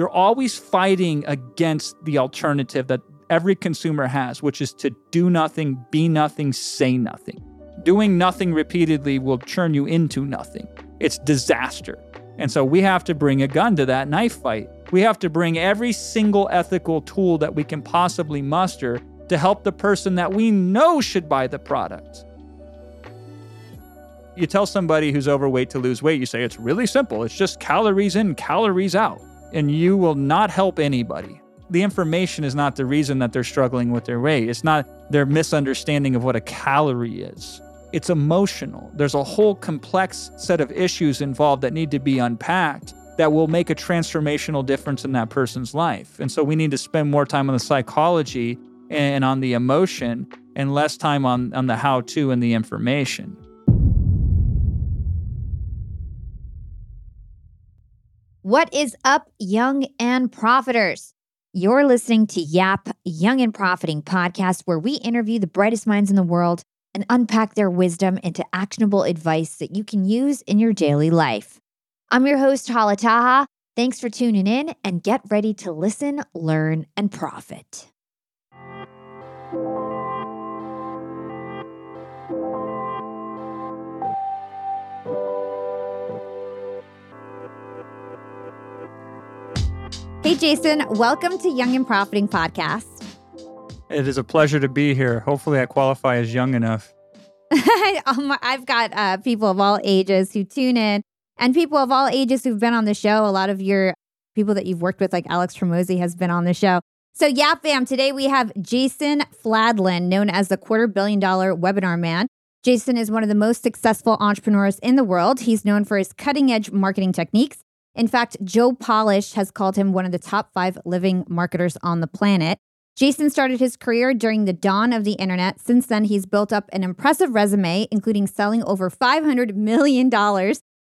You're always fighting against the alternative that every consumer has, which is to do nothing, be nothing, say nothing. Doing nothing repeatedly will churn you into nothing. It's disaster. And so we have to bring a gun to that knife fight. We have to bring every single ethical tool that we can possibly muster to help the person that we know should buy the product. You tell somebody who's overweight to lose weight, you say it's really simple. It's just calories in, calories out. And you will not help anybody. The information is not the reason that they're struggling with their weight. It's not their misunderstanding of what a calorie is. It's emotional. There's a whole complex set of issues involved that need to be unpacked that will make a transformational difference in that person's life. And so we need to spend more time on the psychology and on the emotion and less time on, on the how to and the information. What is up, young and profiters? You're listening to Yap Young and Profiting podcast, where we interview the brightest minds in the world and unpack their wisdom into actionable advice that you can use in your daily life. I'm your host, Hala Taha. Thanks for tuning in and get ready to listen, learn, and profit. Hey, Jason, welcome to Young and Profiting Podcast. It is a pleasure to be here. Hopefully, I qualify as young enough. Um, I've got uh, people of all ages who tune in and people of all ages who've been on the show. A lot of your people that you've worked with, like Alex Hormozi, has been on the show. So, yeah, fam, today we have Jason Fladlien, known as the quarter billion dollar webinar man. Jason is one of the most successful entrepreneurs in the world. He's known for his cutting edge marketing techniques. In fact, Joe Polish has called him one of the top five living marketers on the planet. Jason started his career during the dawn of the internet. Since then, he's built up an impressive resume, including selling over $500 million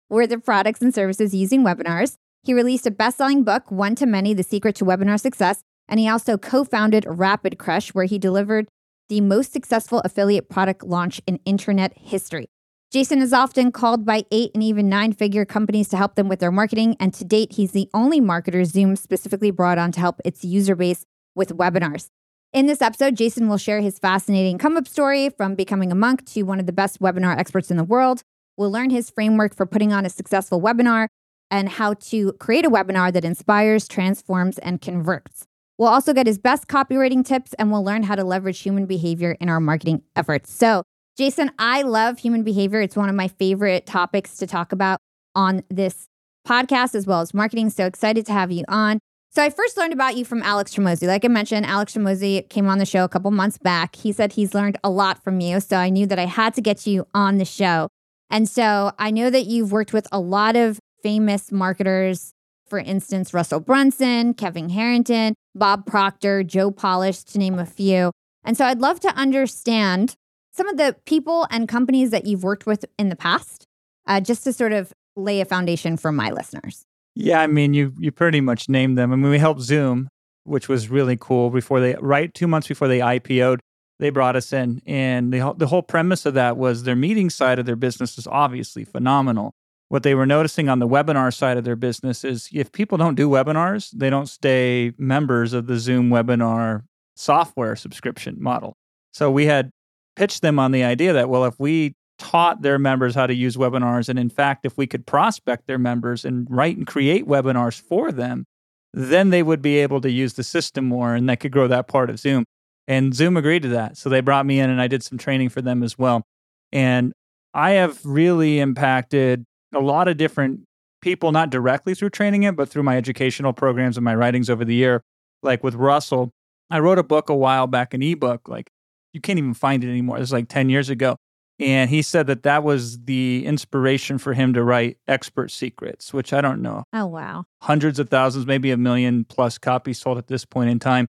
worth of products and services using webinars. He released a best selling book, One to Many The Secret to Webinar Success. And he also co founded Rapid Crush, where he delivered the most successful affiliate product launch in internet history. Jason is often called by eight and even nine figure companies to help them with their marketing. And to date, he's the only marketer Zoom specifically brought on to help its user base with webinars. In this episode, Jason will share his fascinating come up story from becoming a monk to one of the best webinar experts in the world. We'll learn his framework for putting on a successful webinar and how to create a webinar that inspires, transforms, and converts. We'll also get his best copywriting tips and we'll learn how to leverage human behavior in our marketing efforts. So, Jason, I love human behavior. It's one of my favorite topics to talk about on this podcast as well as marketing. So excited to have you on. So I first learned about you from Alex Hormozi. Like I mentioned, Alex Hormozi came on the show a couple months back. He said he's learned a lot from you. So I knew that I had to get you on the show. And so I know that you've worked with a lot of famous marketers, for instance, Russell Brunson, Kevin Harrington, Bob Proctor, Joe Polish, to name a few. And so I'd love to understand some of the people and companies that you've worked with in the past, uh, just to sort of lay a foundation for my listeners. Yeah, I mean, you you pretty much named them. I mean, we helped Zoom, which was really cool. Before they, right two months before they IPO'd, they brought us in, and the the whole premise of that was their meeting side of their business is obviously phenomenal. What they were noticing on the webinar side of their business is if people don't do webinars, they don't stay members of the Zoom webinar software subscription model. So we had pitched them on the idea that well, if we taught their members how to use webinars. And in fact, if we could prospect their members and write and create webinars for them, then they would be able to use the system more and that could grow that part of Zoom. And Zoom agreed to that. So they brought me in and I did some training for them as well. And I have really impacted a lot of different people, not directly through training it, but through my educational programs and my writings over the year. Like with Russell, I wrote a book a while back, an ebook, like you can't even find it anymore. This is like 10 years ago. And he said that that was the inspiration for him to write Expert Secrets, which I don't know. Oh, wow. Hundreds of thousands, maybe a million plus copies sold at this point in time,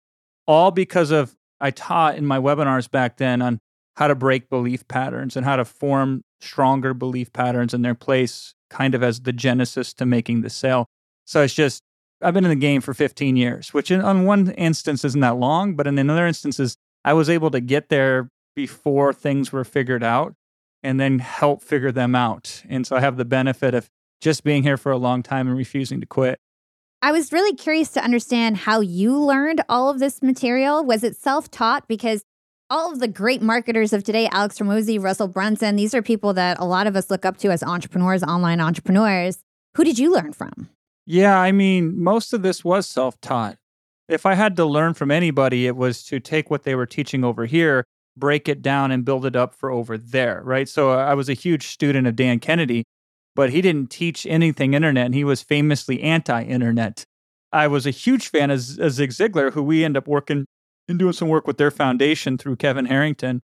all because of I taught in my webinars back then on how to break belief patterns and how to form stronger belief patterns in their place, kind of as the genesis to making the sale. So it's just, I've been in the game for 15 years, which in, on one instance isn't that long, but in another instances, I was able to get there before things were figured out and then help figure them out. And so I have the benefit of just being here for a long time and refusing to quit. I was really curious to understand how you learned all of this material. Was it self taught? Because all of the great marketers of today, Alex Hormozi, Russell Brunson, these are people that a lot of us look up to as entrepreneurs, online entrepreneurs. Who did you learn from? Yeah, I mean, most of this was self taught. If I had to learn from anybody, it was to take what they were teaching over here, break it down, and build it up for over there, right? So I was a huge student of Dan Kennedy, but he didn't teach anything internet, and he was famously anti internet. I was a huge fan of, of Zig Ziglar, who we end up working and doing some work with their foundation through Kevin Harrington.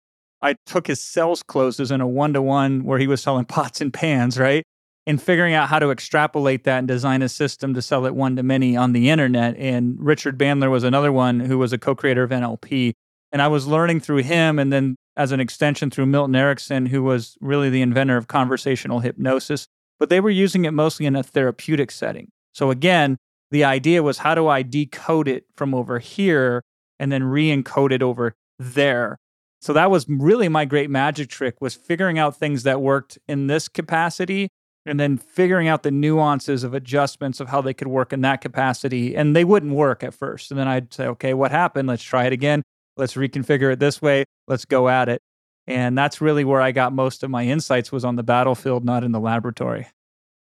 I took his sales closes in a one to one where he was selling pots and pans, right? And figuring out how to extrapolate that and design a system to sell it one to many on the internet. And Richard Bandler was another one who was a co creator of NLP. And I was learning through him and then as an extension through Milton Erickson, who was really the inventor of conversational hypnosis. But they were using it mostly in a therapeutic setting. So again, the idea was how do I decode it from over here and then re-encode it over there. So that was really my great magic trick was figuring out things that worked in this capacity and then figuring out the nuances of adjustments of how they could work in that capacity and they wouldn't work at first. And then I'd say, "Okay, what happened? Let's try it again. Let's reconfigure it this way. Let's go at it." And that's really where I got most of my insights was on the battlefield, not in the laboratory.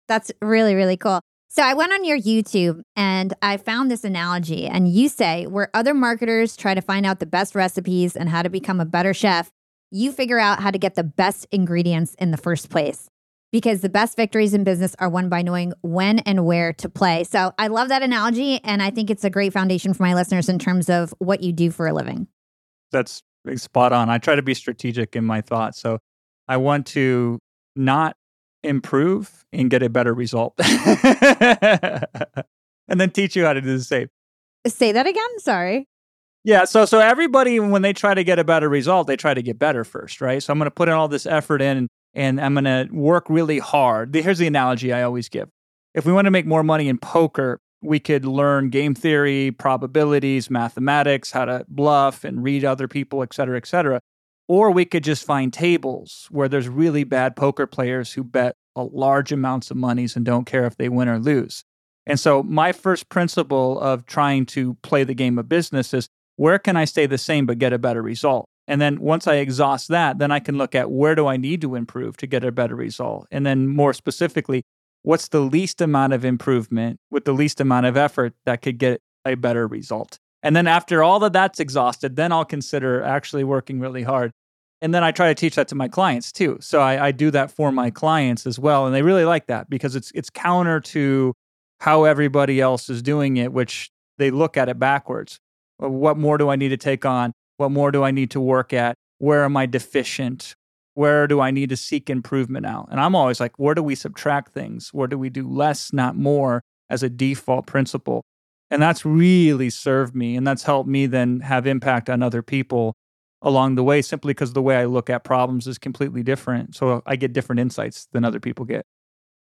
That's really really cool. So I went on your YouTube and I found this analogy, and you say where other marketers try to find out the best recipes and how to become a better chef, you figure out how to get the best ingredients in the first place. Because the best victories in business are won by knowing when and where to play. So I love that analogy, and I think it's a great foundation for my listeners in terms of what you do for a living. That's eh, spot on. I try to be strategic in my thoughts. So I want to not improve and get a better result. and then teach you how to do the same. Say that again. Sorry. Yeah, so so everybody when they try to get a better result, they try to get better first, right? So I'm going to put in all this effort in and I'm going to work really hard. Here's the analogy I always give. If we want to make more money in poker, we could learn game theory, probabilities, mathematics, how to bluff and read other people, et cetera, et cetera. Or we could just find tables where there's really bad poker players who bet a large amounts of monies and don't care if they win or lose. And so my first principle of trying to play the game of business is where can I stay the same but get a better result? And then once I exhaust that, then I can look at where do I need to improve to get a better result? And then more specifically, what's the least amount of improvement with the least amount of effort that could get a better result? And then after all of that's exhausted, then I'll consider actually working really hard and then I try to teach that to my clients too. So I, I, do that for my clients as well, and they really like that because it's it's counter to how everybody else is doing it, which they look at it backwards. What more do I need to take on? What more do I need to work at? Where am I deficient? Where do I need to seek improvement out? And I'm always like, where do we subtract things? Where do we do less, not more, as a default principle? And that's really served me, and that's helped me then have impact on other people along the way simply because the way I look at problems is completely different. So I get different insights than other people get.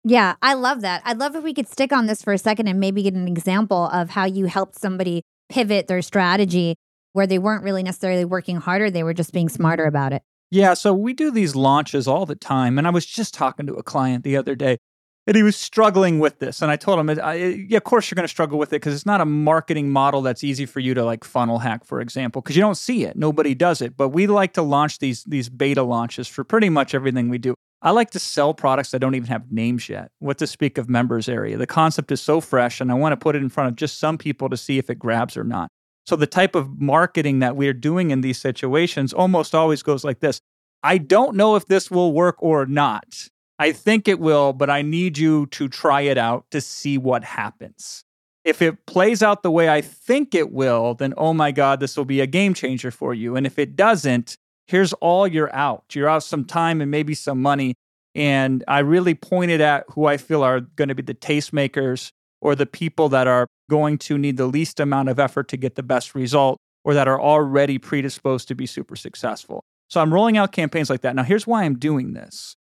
Yeah, I love that. I'd love if we could stick on this for a second and maybe get an example of how you helped somebody pivot their strategy where they weren't really necessarily working harder, they were just being smarter about it. Yeah, so we do these launches all the time. And I was just talking to a client the other day and he was struggling with this. And I told him, I, yeah, of course you're going to struggle with it because it's not a marketing model that's easy for you to like funnel hack, for example, because you don't see it. Nobody does it. But we like to launch these these beta launches for pretty much everything we do. I like to sell products that don't even have names yet. What to speak of members area. The concept is so fresh, and I want to put it in front of just some people to see if it grabs or not. So the type of marketing that we're doing in these situations almost always goes like this. I don't know if this will work or not. I think it will, but I need you to try it out to see what happens. If it plays out the way I think it will, then oh my God, this will be a game changer for you. And if it doesn't, here's all you're out. You're out some time and maybe some money. And I really pointed at who I feel are going to be the tastemakers or the people that are going to need the least amount of effort to get the best result or that are already predisposed to be super successful. So I'm rolling out campaigns like that. Now, here's why I'm doing this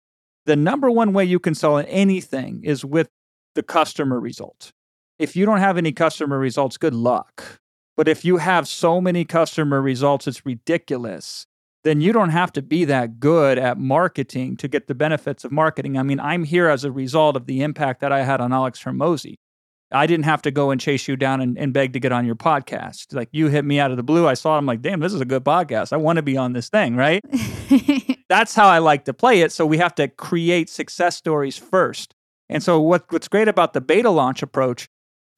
the number one way you can sell anything is with the customer result. If you don't have any customer results, good luck. But if you have so many customer results, it's ridiculous. Then you don't have to be that good at marketing to get the benefits of marketing. I mean, I'm here as a result of the impact that I had on Alex Hormozi. I didn't have to go and chase you down and, and beg to get on your podcast. Like you hit me out of the blue. I saw it. I'm like, damn, this is a good podcast. I want to be on this thing, right? That's how I like to play it. So we have to create success stories first. And so what, what's great about the beta launch approach,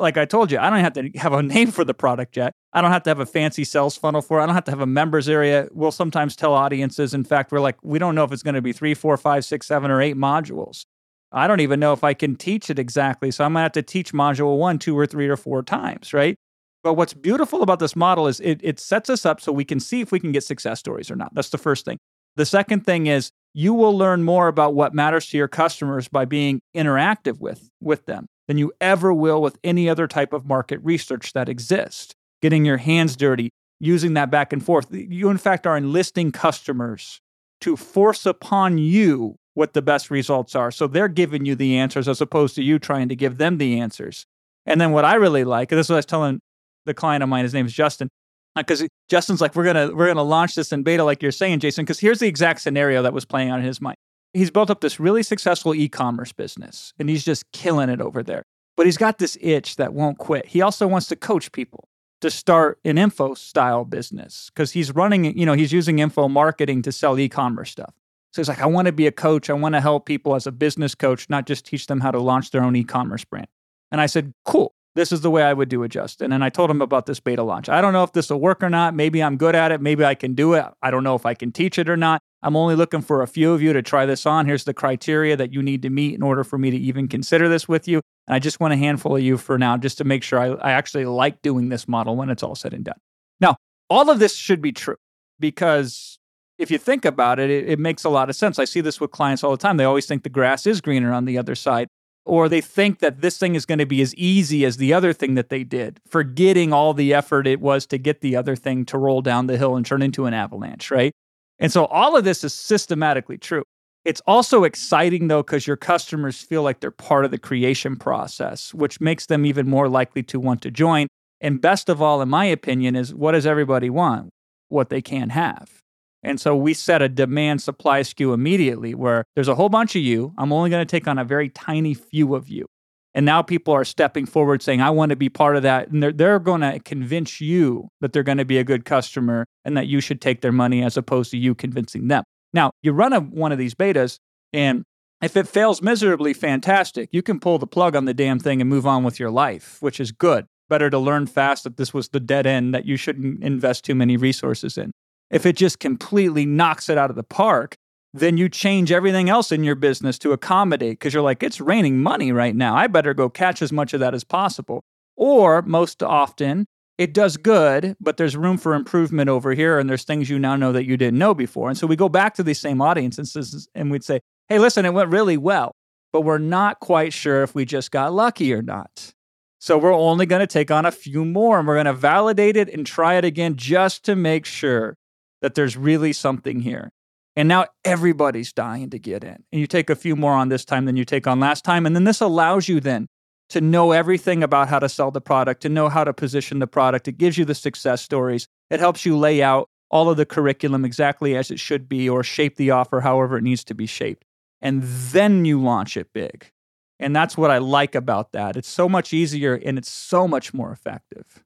like I told you, I don't have to have a name for the product yet. I don't have to have a fancy sales funnel for it. I don't have to have a members area. We'll sometimes tell audiences, in fact, we're like, we don't know if it's going to be three, four, five, six, seven, or eight modules. I don't even know if I can teach it exactly. So I'm going to have to teach module one, two, or three, or four times, right? But what's beautiful about this model is it, it sets us up so we can see if we can get success stories or not. That's the first thing. The second thing is you will learn more about what matters to your customers by being interactive with, with them than you ever will with any other type of market research that exists. Getting your hands dirty, using that back and forth. You, in fact, are enlisting customers to force upon you what the best results are. So they're giving you the answers as opposed to you trying to give them the answers. And then what I really like, and this is what I was telling the client of mine, his name is Justin, because uh, Justin's like, we're gonna we're gonna launch this in beta, like you're saying, Jason. Because here's the exact scenario that was playing out in his mind. He's built up this really successful e-commerce business, and he's just killing it over there. But he's got this itch that won't quit. He also wants to coach people to start an info style business because he's running, you know, he's using info marketing to sell e-commerce stuff. So he's like, I want to be a coach. I want to help people as a business coach, not just teach them how to launch their own e-commerce brand. And I said, cool. This is the way I would do it, Justin. And I told him about this beta launch. I don't know if this will work or not. Maybe I'm good at it. Maybe I can do it. I don't know if I can teach it or not. I'm only looking for a few of you to try this on. Here's the criteria that you need to meet in order for me to even consider this with you. And I just want a handful of you for now, just to make sure I, I actually like doing this model when it's all said and done. Now, all of this should be true because if you think about it, it, it makes a lot of sense. I see this with clients all the time. They always think the grass is greener on the other side or they think that this thing is going to be as easy as the other thing that they did, forgetting all the effort it was to get the other thing to roll down the hill and turn into an avalanche, right? And so all of this is systematically true. It's also exciting though, because your customers feel like they're part of the creation process, which makes them even more likely to want to join. And best of all, in my opinion, is what does everybody want? What they can have. And so we set a demand supply skew immediately where there's a whole bunch of you. I'm only going to take on a very tiny few of you. And now people are stepping forward saying, I want to be part of that. And they're, they're going to convince you that they're going to be a good customer and that you should take their money as opposed to you convincing them. Now, you run a, one of these betas, and if it fails miserably, fantastic. You can pull the plug on the damn thing and move on with your life, which is good. Better to learn fast that this was the dead end that you shouldn't invest too many resources in. If it just completely knocks it out of the park, then you change everything else in your business to accommodate because you're like, it's raining money right now. I better go catch as much of that as possible. Or most often, it does good, but there's room for improvement over here. And there's things you now know that you didn't know before. And so we go back to these same audiences and we'd say, hey, listen, it went really well, but we're not quite sure if we just got lucky or not. So we're only going to take on a few more and we're going to validate it and try it again just to make sure that there's really something here. And now everybody's dying to get in. And you take a few more on this time than you take on last time. And then this allows you then to know everything about how to sell the product, to know how to position the product. It gives you the success stories. It helps you lay out all of the curriculum exactly as it should be or shape the offer however it needs to be shaped. And then you launch it big. And that's what I like about that. It's so much easier and it's so much more effective.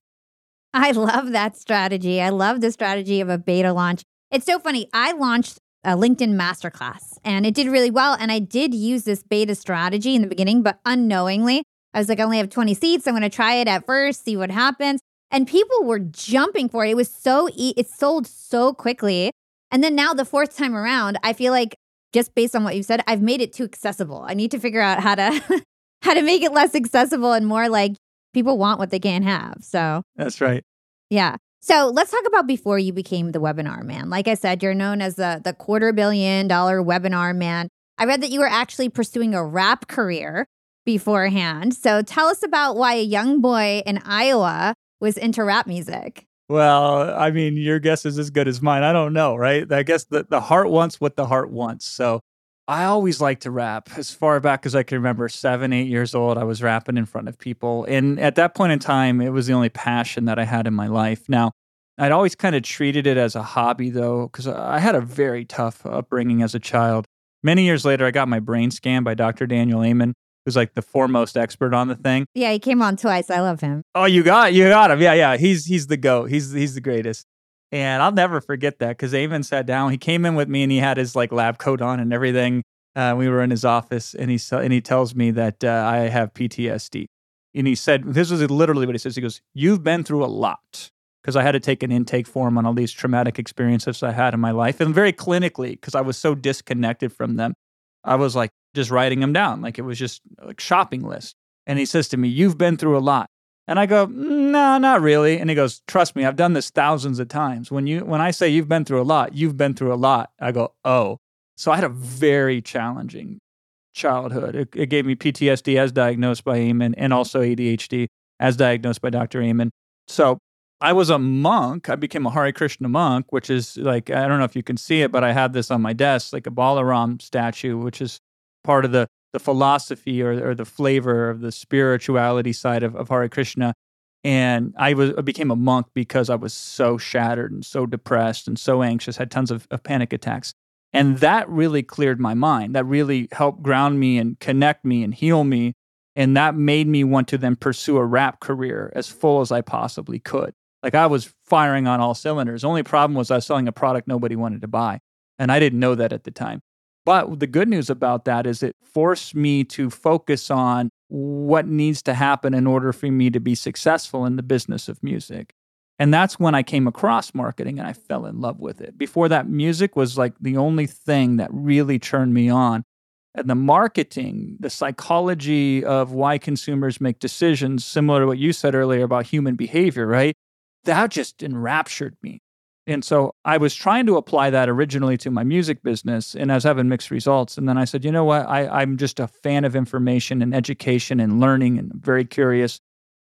I love that strategy. I love the strategy of a beta launch. It's so funny. I launched a LinkedIn masterclass and it did really well. And I did use this beta strategy in the beginning, but unknowingly, I was like, I only have 20 seats. I'm going to try it at first, see what happens. And people were jumping for it. It was so, e- it sold so quickly. And then now, the fourth time around, I feel like just based on what you said, I've made it too accessible. I need to figure out how to. how to make it less accessible and more like people want what they can't have. So that's right. Yeah. So let's talk about before you became the webinar man. Like I said, you're known as the, the quarter billion dollar webinar man. I read that you were actually pursuing a rap career beforehand. So tell us about why a young boy in Iowa was into rap music. Well, I mean, your guess is as good as mine. I don't know, right? I guess the, the heart wants what the heart wants. So I always liked to rap as far back as I can remember. Seven, eight years old, I was rapping in front of people. And at that point in time, it was the only passion that I had in my life. Now, I'd always kind of treated it as a hobby, though, because I had a very tough upbringing as a child. Many years later, I got my brain scanned by Dr. Daniel Amen. who's like the foremost expert on the thing. Yeah, he came on twice. I love him. Oh, you got you got him. Yeah, yeah. He's he's the goat. He's he's the greatest. And I'll never forget that because Amen sat down. He came in with me and he had his like lab coat on and everything. Uh, we were in his office and he and he tells me that uh, I have PTSD. And he said, "This was literally what he says." He goes, "You've been through a lot." Because I had to take an intake form on all these traumatic experiences I had in my life, and very clinically, because I was so disconnected from them, I was like just writing them down, like it was just like shopping list. And he says to me, "You've been through a lot." And I go, no, not really. And he goes, trust me, I've done this thousands of times. When you when I say you've been through a lot, you've been through a lot. I go, oh. So I had a very challenging childhood. It, it gave me PTSD as diagnosed by Amen and also ADHD as diagnosed by Dr. Amen. So I was a monk. I became a Hare Krishna monk, which is like, I don't know if you can see it, but I have this on my desk, like a Balaram statue, which is part of the the philosophy or, or the flavor of the spirituality side of, of Hare Krishna. And I was I became a monk because I was so shattered and so depressed and so anxious, had tons of, of panic attacks. And that really cleared my mind. That really helped ground me and connect me and heal me. And that made me want to then pursue a rap career as full as I possibly could. Like I was firing on all cylinders. Only problem was I was selling a product nobody wanted to buy. And I didn't know that at the time. But the good news about that is it forced me to focus on what needs to happen in order for me to be successful in the business of music. And that's when I came across marketing and I fell in love with it. Before that, music was like the only thing that really turned me on. And the marketing, the psychology of why consumers make decisions, similar to what you said earlier about human behavior, right? That just enraptured me. And so I was trying to apply that originally to my music business, and I was having mixed results. And then I said, you know what? I, I'm just a fan of information and education and learning, and very curious.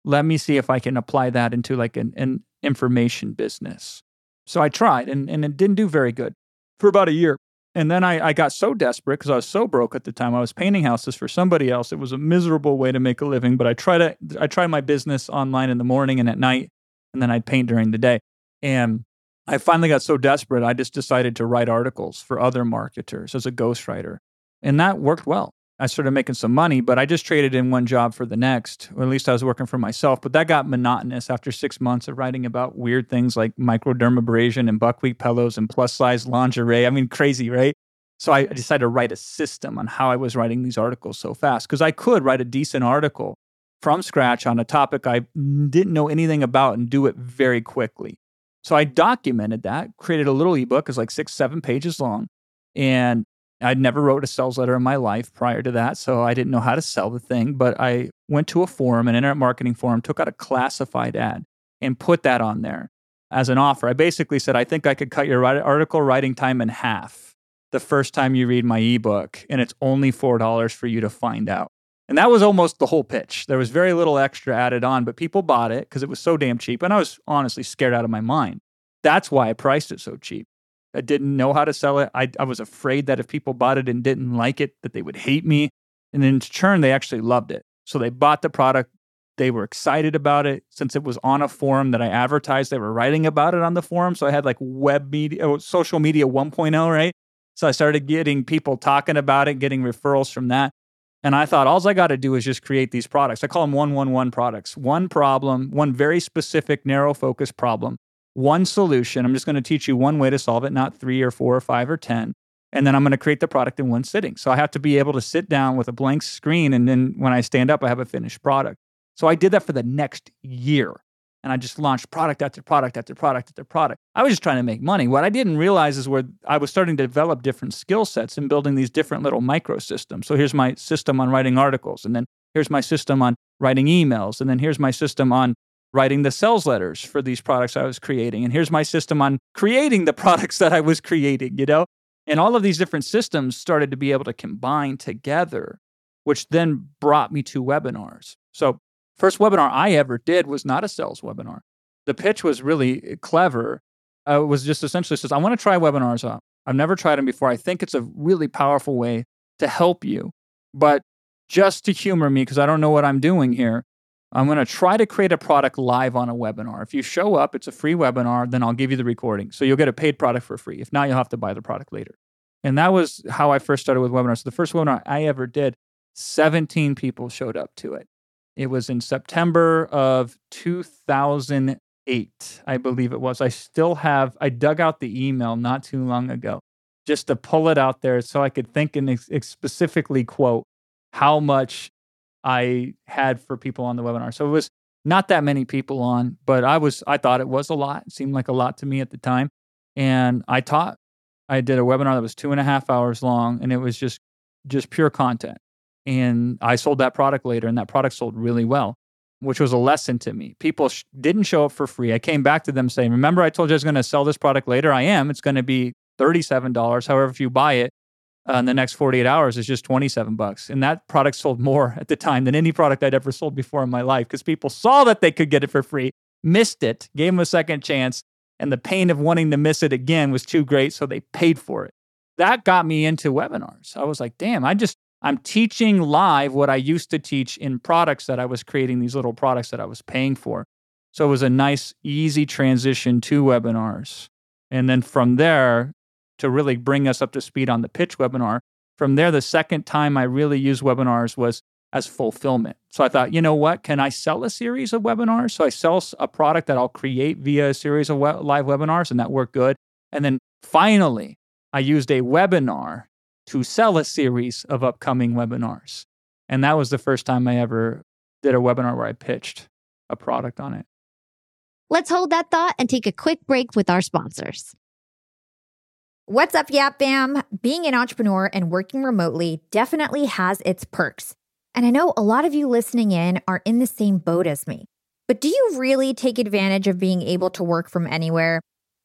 Let me see if I can apply that into like an, an information business. So I tried, and, and it didn't do very good for about a year. And then I, I got so desperate because I was so broke at the time. I was painting houses for somebody else. It was a miserable way to make a living, but I tried to I tried my business online in the morning and at night, and then I'd paint during the day. And I finally got so desperate, I just decided to write articles for other marketers as a ghostwriter. And that worked well. I started making some money, but I just traded in one job for the next, or at least I was working for myself. But that got monotonous after six months of writing about weird things like microdermabrasion and buckwheat pillows and plus size lingerie. I mean, crazy, right? So I decided to write a system on how I was writing these articles so fast because I could write a decent article from scratch on a topic I didn't know anything about and do it very quickly. So I documented that, created a little ebook, it's like six, seven pages long. And I'd never wrote a sales letter in my life prior to that. So I didn't know how to sell the thing. But I went to a forum, an internet marketing forum, took out a classified ad and put that on there as an offer. I basically said, I think I could cut your article writing time in half the first time you read my ebook. And it's only $4 for you to find out. And that was almost the whole pitch. There was very little extra added on, but people bought it because it was so damn cheap. And I was honestly scared out of my mind. That's why I priced it so cheap. I didn't know how to sell it. I, I was afraid that if people bought it and didn't like it, that they would hate me. And in turn, they actually loved it. So they bought the product. They were excited about it since it was on a forum that I advertised. They were writing about it on the forum. So I had like web media, oh, social media 1.0, right? So I started getting people talking about it, getting referrals from that. And I thought, all I got to do is just create these products. I call them 111 products. One problem, one very specific, narrow focus problem, one solution. I'm just going to teach you one way to solve it, not three or four or five or 10. And then I'm going to create the product in one sitting. So I have to be able to sit down with a blank screen. And then when I stand up, I have a finished product. So I did that for the next year and I just launched product after product after product after product. I was just trying to make money. What I didn't realize is where I was starting to develop different skill sets and building these different little microsystems. So here's my system on writing articles, and then here's my system on writing emails, and then here's my system on writing the sales letters for these products I was creating, and here's my system on creating the products that I was creating, you know? And all of these different systems started to be able to combine together, which then brought me to webinars. So First webinar I ever did was not a sales webinar. The pitch was really clever. Uh, it was just essentially says, I want to try webinars out. I've never tried them before. I think it's a really powerful way to help you. But just to humor me, because I don't know what I'm doing here, I'm going to try to create a product live on a webinar. If you show up, it's a free webinar, then I'll give you the recording. So you'll get a paid product for free. If not, you'll have to buy the product later. And that was how I first started with webinars. So the first webinar I ever did 17 people showed up to it. It was in September of 2008, I believe it was. I still have, I dug out the email not too long ago just to pull it out there so I could think and ex- specifically quote how much I had for people on the webinar. So it was not that many people on, but I was, I thought it was a lot. It seemed like a lot to me at the time. And I taught, I did a webinar that was two and a half hours long and it was just, just pure content. And I sold that product later, and that product sold really well, which was a lesson to me. People sh- didn't show up for free. I came back to them saying, Remember, I told you I was going to sell this product later? I am. It's going to be $37. However, if you buy it uh, in the next 48 hours, it's just 27 bucks. And that product sold more at the time than any product I'd ever sold before in my life because people saw that they could get it for free, missed it, gave them a second chance, and the pain of wanting to miss it again was too great. So they paid for it. That got me into webinars. I was like, damn, I just, I'm teaching live what I used to teach in products that I was creating, these little products that I was paying for. So it was a nice, easy transition to webinars. And then from there, to really bring us up to speed on the pitch webinar, from there, the second time I really used webinars was as fulfillment. So I thought, you know what? Can I sell a series of webinars? So I sell a product that I'll create via a series of live webinars, and that worked good. And then finally, I used a webinar to sell a series of upcoming webinars. And that was the first time I ever did a webinar where I pitched a product on it. Let's hold that thought and take a quick break with our sponsors. What's up, Yap Fam? Being an entrepreneur and working remotely definitely has its perks. And I know a lot of you listening in are in the same boat as me. But do you really take advantage of being able to work from anywhere?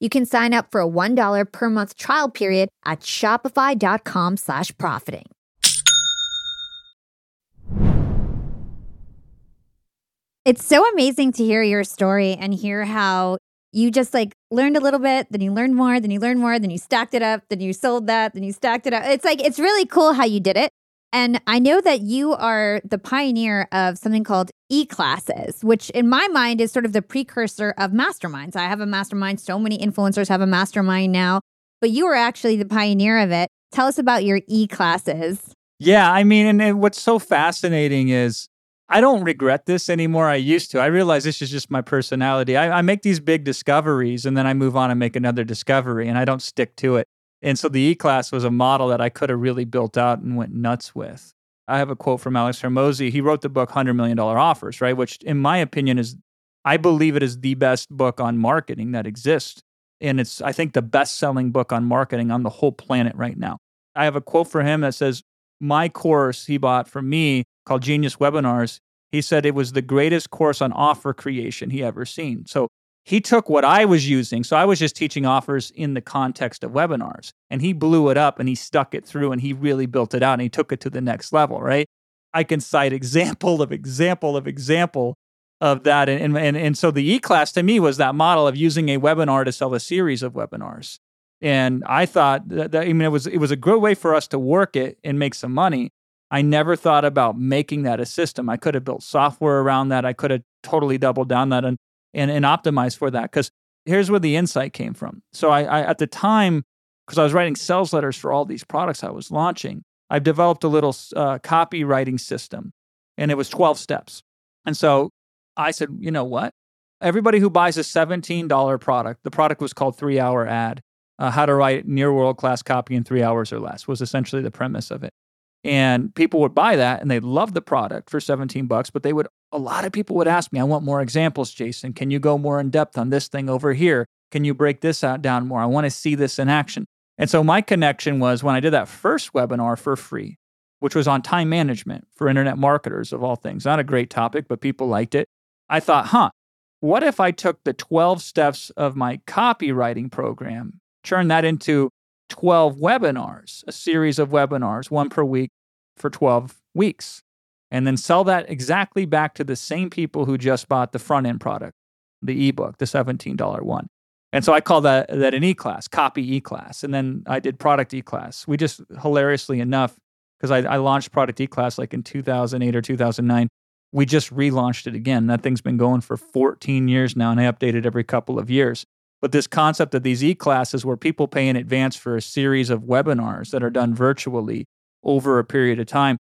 You can sign up for a $1 per month trial period at shopify.com slash profiting. It's so amazing to hear your story and hear how you just like learned a little bit, then you learned more, then you learned more, then you stacked it up, then you sold that, then you stacked it up. It's like, it's really cool how you did it. And I know that you are the pioneer of something called e classes, which in my mind is sort of the precursor of masterminds. I have a mastermind. So many influencers have a mastermind now, but you are actually the pioneer of it. Tell us about your e classes. Yeah, I mean, and, and what's so fascinating is I don't regret this anymore. I used to. I realize this is just my personality. I, I make these big discoveries and then I move on and make another discovery and I don't stick to it. And so the E class was a model that I could have really built out and went nuts with. I have a quote from Alex Hormozi. He wrote the book $100 million offers, right? Which, in my opinion, is, I believe it is the best book on marketing that exists. And it's, I think, the best selling book on marketing on the whole planet right now. I have a quote for him that says, My course he bought from me called Genius Webinars, he said it was the greatest course on offer creation he ever seen. So he took what I was using. So I was just teaching offers in the context of webinars, and he blew it up and he stuck it through and he really built it out and he took it to the next level, right? I can cite example of example of example of that. And, and, and so the E class to me was that model of using a webinar to sell a series of webinars. And I thought that, that I mean, it was, it was a good way for us to work it and make some money. I never thought about making that a system. I could have built software around that. I could have totally doubled down that. And and, and optimize for that. Because here's where the insight came from. So I, I at the time, because I was writing sales letters for all these products I was launching, I've developed a little uh, copywriting system, and it was 12 steps. And so I said, you know what? Everybody who buys a $17 product, the product was called Three Hour Ad. Uh, how to write near world class copy in three hours or less was essentially the premise of it. And people would buy that and they loved the product for 17 bucks, but they would a lot of people would ask me, I want more examples, Jason. Can you go more in depth on this thing over here? Can you break this out down more? I want to see this in action. And so my connection was when I did that first webinar for free, which was on time management for internet marketers of all things. Not a great topic, but people liked it. I thought, huh, what if I took the 12 steps of my copywriting program, turned that into 12 webinars, a series of webinars, one per week for 12 weeks? and then sell that exactly back to the same people who just bought the front end product, the ebook, the $17 one. And so I call that that an e-class, copy e-class. And then I did product e-class. We just hilariously enough, because I, I launched product e-class like in 2008 or 2009, we just relaunched it again. That thing's been going for 14 years now, and I update it every couple of years. But this concept of these e-classes where people pay in advance for a series of webinars that are done virtually over a period of time,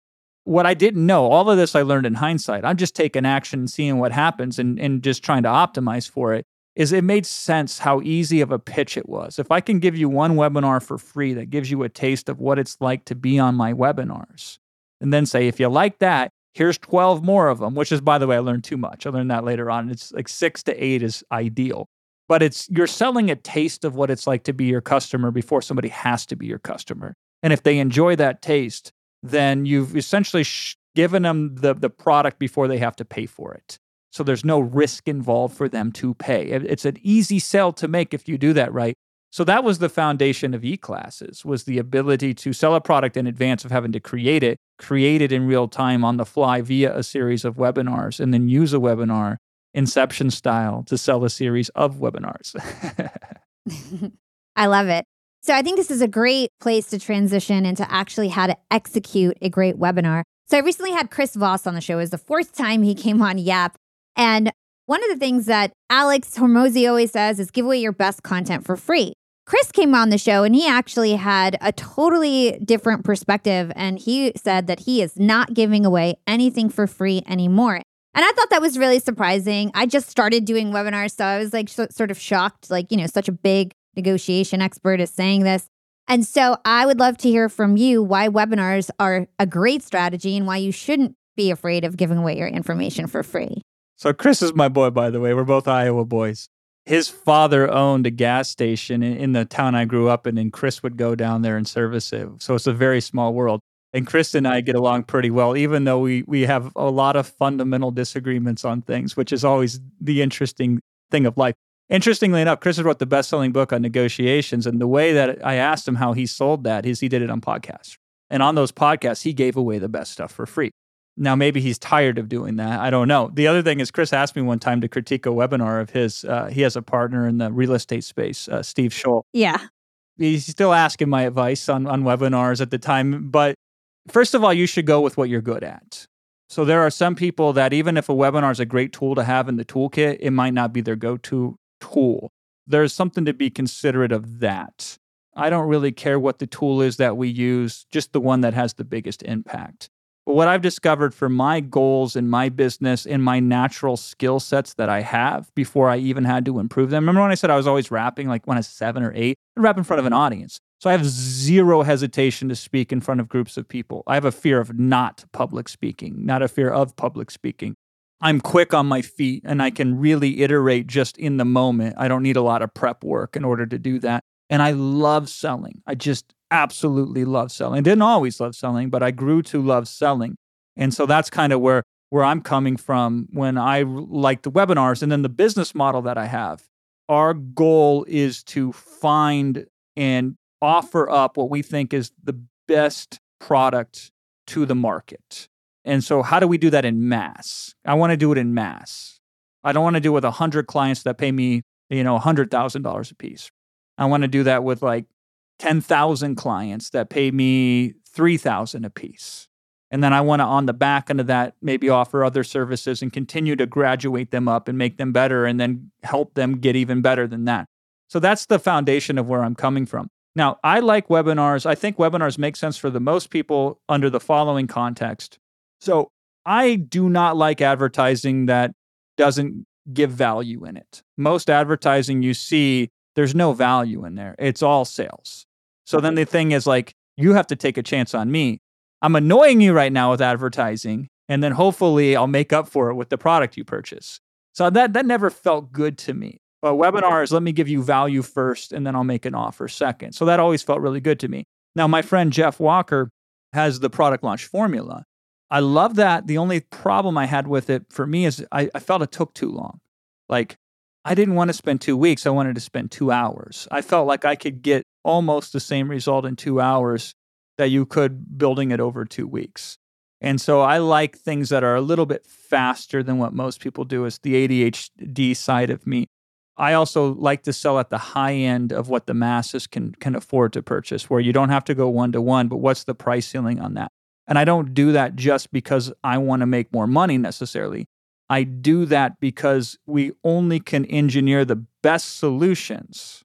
what I didn't know, all of this I learned in hindsight. I'm just taking action and seeing what happens and, and just trying to optimize for it. Is it made sense how easy of a pitch it was. If I can give you one webinar for free that gives you a taste of what it's like to be on my webinars, and then say, if you like that, here's 12 more of them, which is, by the way, I learned too much. I learned that later on. It's like six to eight is ideal. But it's you're selling a taste of what it's like to be your customer before somebody has to be your customer. And if they enjoy that taste, then you've essentially sh- given them the, the product before they have to pay for it. So there's no risk involved for them to pay. It's an easy sell to make if you do that right. So that was the foundation of e-classes was the ability to sell a product in advance of having to create it, create it in real time on the fly via a series of webinars and then use a webinar inception style to sell a series of webinars. I love it. So I think this is a great place to transition into actually how to execute a great webinar. So I recently had Chris Voss on the show. It was the fourth time he came on Yap. And one of the things that Alex Hormozi always says is give away your best content for free. Chris came on the show and he actually had a totally different perspective. And he said that he is not giving away anything for free anymore. And I thought that was really surprising. I just started doing webinars. So I was like, so, sort of shocked, like, you know, such a big negotiation expert is saying this. And so I would love to hear from you why webinars are a great strategy and why you shouldn't be afraid of giving away your information for free. So Chris is my boy, by the way. We're both Iowa boys. his father owned a gas station in, in the town I grew up in, and Chris would go down there and service it. So it's a very small world. And Chris and I get along pretty well, even though we we have a lot of fundamental disagreements on things, which is always the interesting thing of life. Interestingly enough, Chris has wrote the best selling book on negotiations. And the way that I asked him how he sold that is he did it on podcasts. And on those podcasts, he gave away the best stuff for free. Now, maybe he's tired of doing that. I don't know. The other thing is, Chris asked me one time to critique a webinar of his. Uh, he has a partner in the real estate space, uh, Steve Scholl. Yeah. He's still asking my advice on, on webinars at the time. But first of all, you should go with what you're good at. So there are some people that even if a webinar is a great tool to have in the toolkit, it might not be their go to tool. There's something to be considerate of that. I don't really care what the tool is that we use, just the one that has the biggest impact. But what I've discovered for my goals in my business and my natural skill sets that I have before I even had to improve them. Remember when I said I was always rapping, like when I was seven or eight, I'd rap in front of an audience. So I have zero hesitation to speak in front of groups of people. I have a fear of not public speaking, not a fear of public speaking. I'm quick on my feet and I can really iterate just in the moment. I don't need a lot of prep work in order to do that. And I love selling. I just absolutely love selling. I didn't always love selling, but I grew to love selling. And so that's kind of where where I'm coming from when I like the webinars and then the business model that I have. Our goal is to find and offer up what we think is the best product to the market. And so how do we do that in mass? I want to do it in mass. I don't want to do it with 100 clients that pay me, you know, $100,000 a piece. I want to do that with like 10,000 clients that pay me 3,000 a piece. And then I want to on the back end of that maybe offer other services and continue to graduate them up and make them better and then help them get even better than that. So that's the foundation of where I'm coming from. Now, I like webinars. I think webinars make sense for the most people under the following context. So, I do not like advertising that doesn't give value in it. Most advertising you see there's no value in there. It's all sales. So then the thing is like, you have to take a chance on me. I'm annoying you right now with advertising, and then hopefully I'll make up for it with the product you purchase. So that that never felt good to me. But webinars, let me give you value first, and then I'll make an offer second. So that always felt really good to me. Now, my friend Jeff Walker has the product launch formula. I love that. The only problem I had with it for me is I, I felt it took too long. Like I didn't want to spend two weeks. I wanted to spend two hours. I felt like I could get almost the same result in two hours that you could building it over two weeks. And so I like things that are a little bit faster than what most people do. It's the ADHD side of me. I also like to sell at the high end of what the masses can can afford to purchase, where you don't have to go one to one, but what's the price ceiling on that? And I don't do that just because I want to make more money necessarily. I do that because we only can engineer the best solutions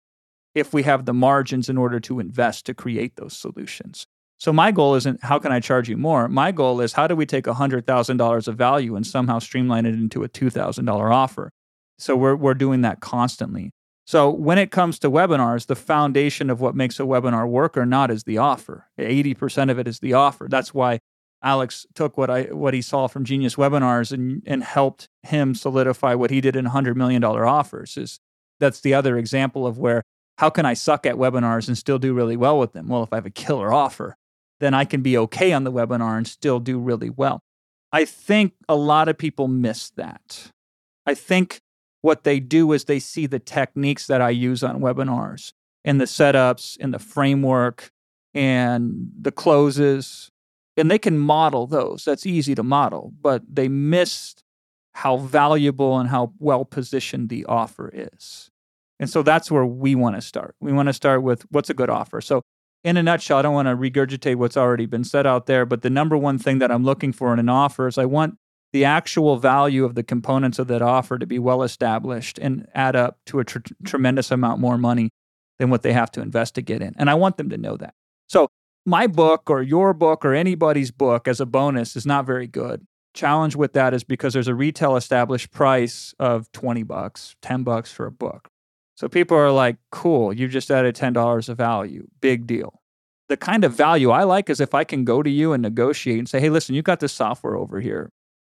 if we have the margins in order to invest to create those solutions. So my goal isn't how can I charge you more? My goal is how do we take $100,000 of value and somehow streamline it into a $2,000 offer? So we're we're doing that constantly. So when it comes to webinars, the foundation of what makes a webinar work or not is the offer. 80% of it is the offer. That's why Alex took what I what he saw from Genius Webinars and and helped him solidify what he did in hundred million dollar offers. Is that's the other example of where how can I suck at webinars and still do really well with them? Well, if I have a killer offer, then I can be okay on the webinar and still do really well. I think a lot of people miss that. I think what they do is they see the techniques that I use on webinars and the setups and the framework and the closes and they can model those. That's easy to model, but they missed how valuable and how well positioned the offer is. And so that's where we want to start. We want to start with what's a good offer. So, in a nutshell, I don't want to regurgitate what's already been said out there, but the number one thing that I'm looking for in an offer is I want the actual value of the components of that offer to be well established and add up to a tr- tremendous amount more money than what they have to invest to get in. And I want them to know that. So my book or your book or anybody's book as a bonus is not very good. Challenge with that is because there's a retail established price of 20 bucks, 10 bucks for a book. So people are like, cool, you just added $10 of value. Big deal. The kind of value I like is if I can go to you and negotiate and say, hey, listen, you've got this software over here.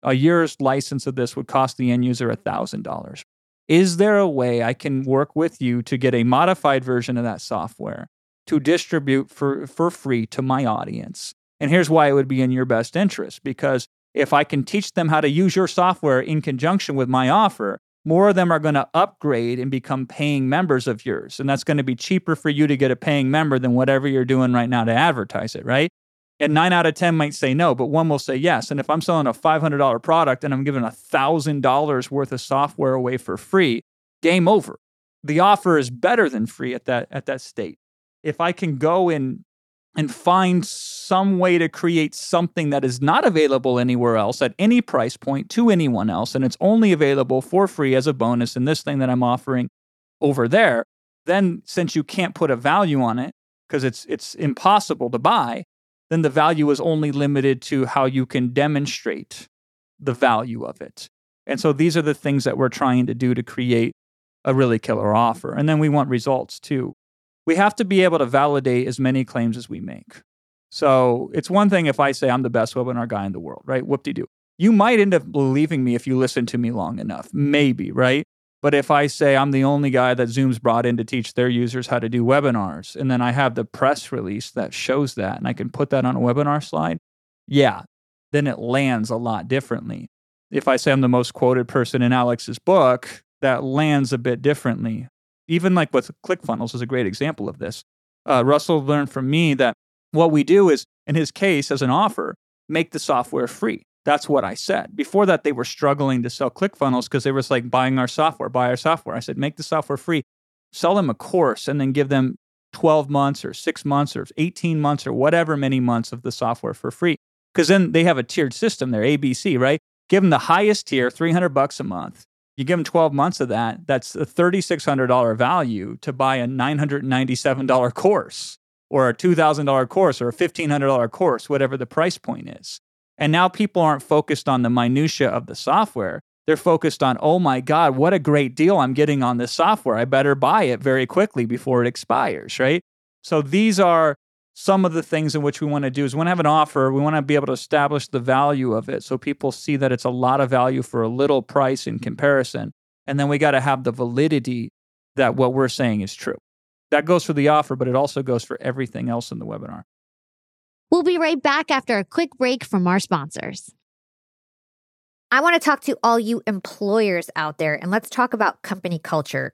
A year's license of this would cost the end user $1,000. Is there a way I can work with you to get a modified version of that software to distribute for, for free to my audience? And here's why it would be in your best interest because if I can teach them how to use your software in conjunction with my offer, more of them are going to upgrade and become paying members of yours. And that's going to be cheaper for you to get a paying member than whatever you're doing right now to advertise it, right? And nine out of 10 might say no, but one will say yes. And if I'm selling a $500 product and I'm giving $1,000 worth of software away for free, game over. The offer is better than free at that, at that state. If I can go in and find some way to create something that is not available anywhere else at any price point to anyone else, and it's only available for free as a bonus in this thing that I'm offering over there, then since you can't put a value on it because it's it's impossible to buy, then the value is only limited to how you can demonstrate the value of it. And so these are the things that we're trying to do to create a really killer offer. And then we want results too. We have to be able to validate as many claims as we make. So it's one thing if I say I'm the best webinar guy in the world, right? Whoop de doo. You might end up believing me if you listen to me long enough, maybe, right? But if I say I'm the only guy that Zoom's brought in to teach their users how to do webinars, and then I have the press release that shows that, and I can put that on a webinar slide, yeah, then it lands a lot differently. If I say I'm the most quoted person in Alex's book, that lands a bit differently. Even like with ClickFunnels is a great example of this. Uh, Russell learned from me that what we do is, in his case, as an offer, make the software free. That's what I said. Before that, they were struggling to sell ClickFunnels because they was like buying our software, buy our software. I said, make the software free, sell them a course, and then give them 12 months or six months or 18 months or whatever many months of the software for free. Because then they have a tiered system there, ABC, right? Give them the highest tier, 300 bucks a month. You give them 12 months of that, that's a $3,600 value to buy a $997 course or a $2,000 course or a $1,500 course, whatever the price point is. And now people aren't focused on the minutia of the software. They're focused on, oh my God, what a great deal I'm getting on this software. I better buy it very quickly before it expires, right? So these are some of the things in which we want to do is we want to have an offer. We want to be able to establish the value of it so people see that it's a lot of value for a little price in comparison. And then we got to have the validity that what we're saying is true. That goes for the offer, but it also goes for everything else in the webinar. We'll be right back after a quick break from our sponsors. I want to talk to all you employers out there and let's talk about company culture.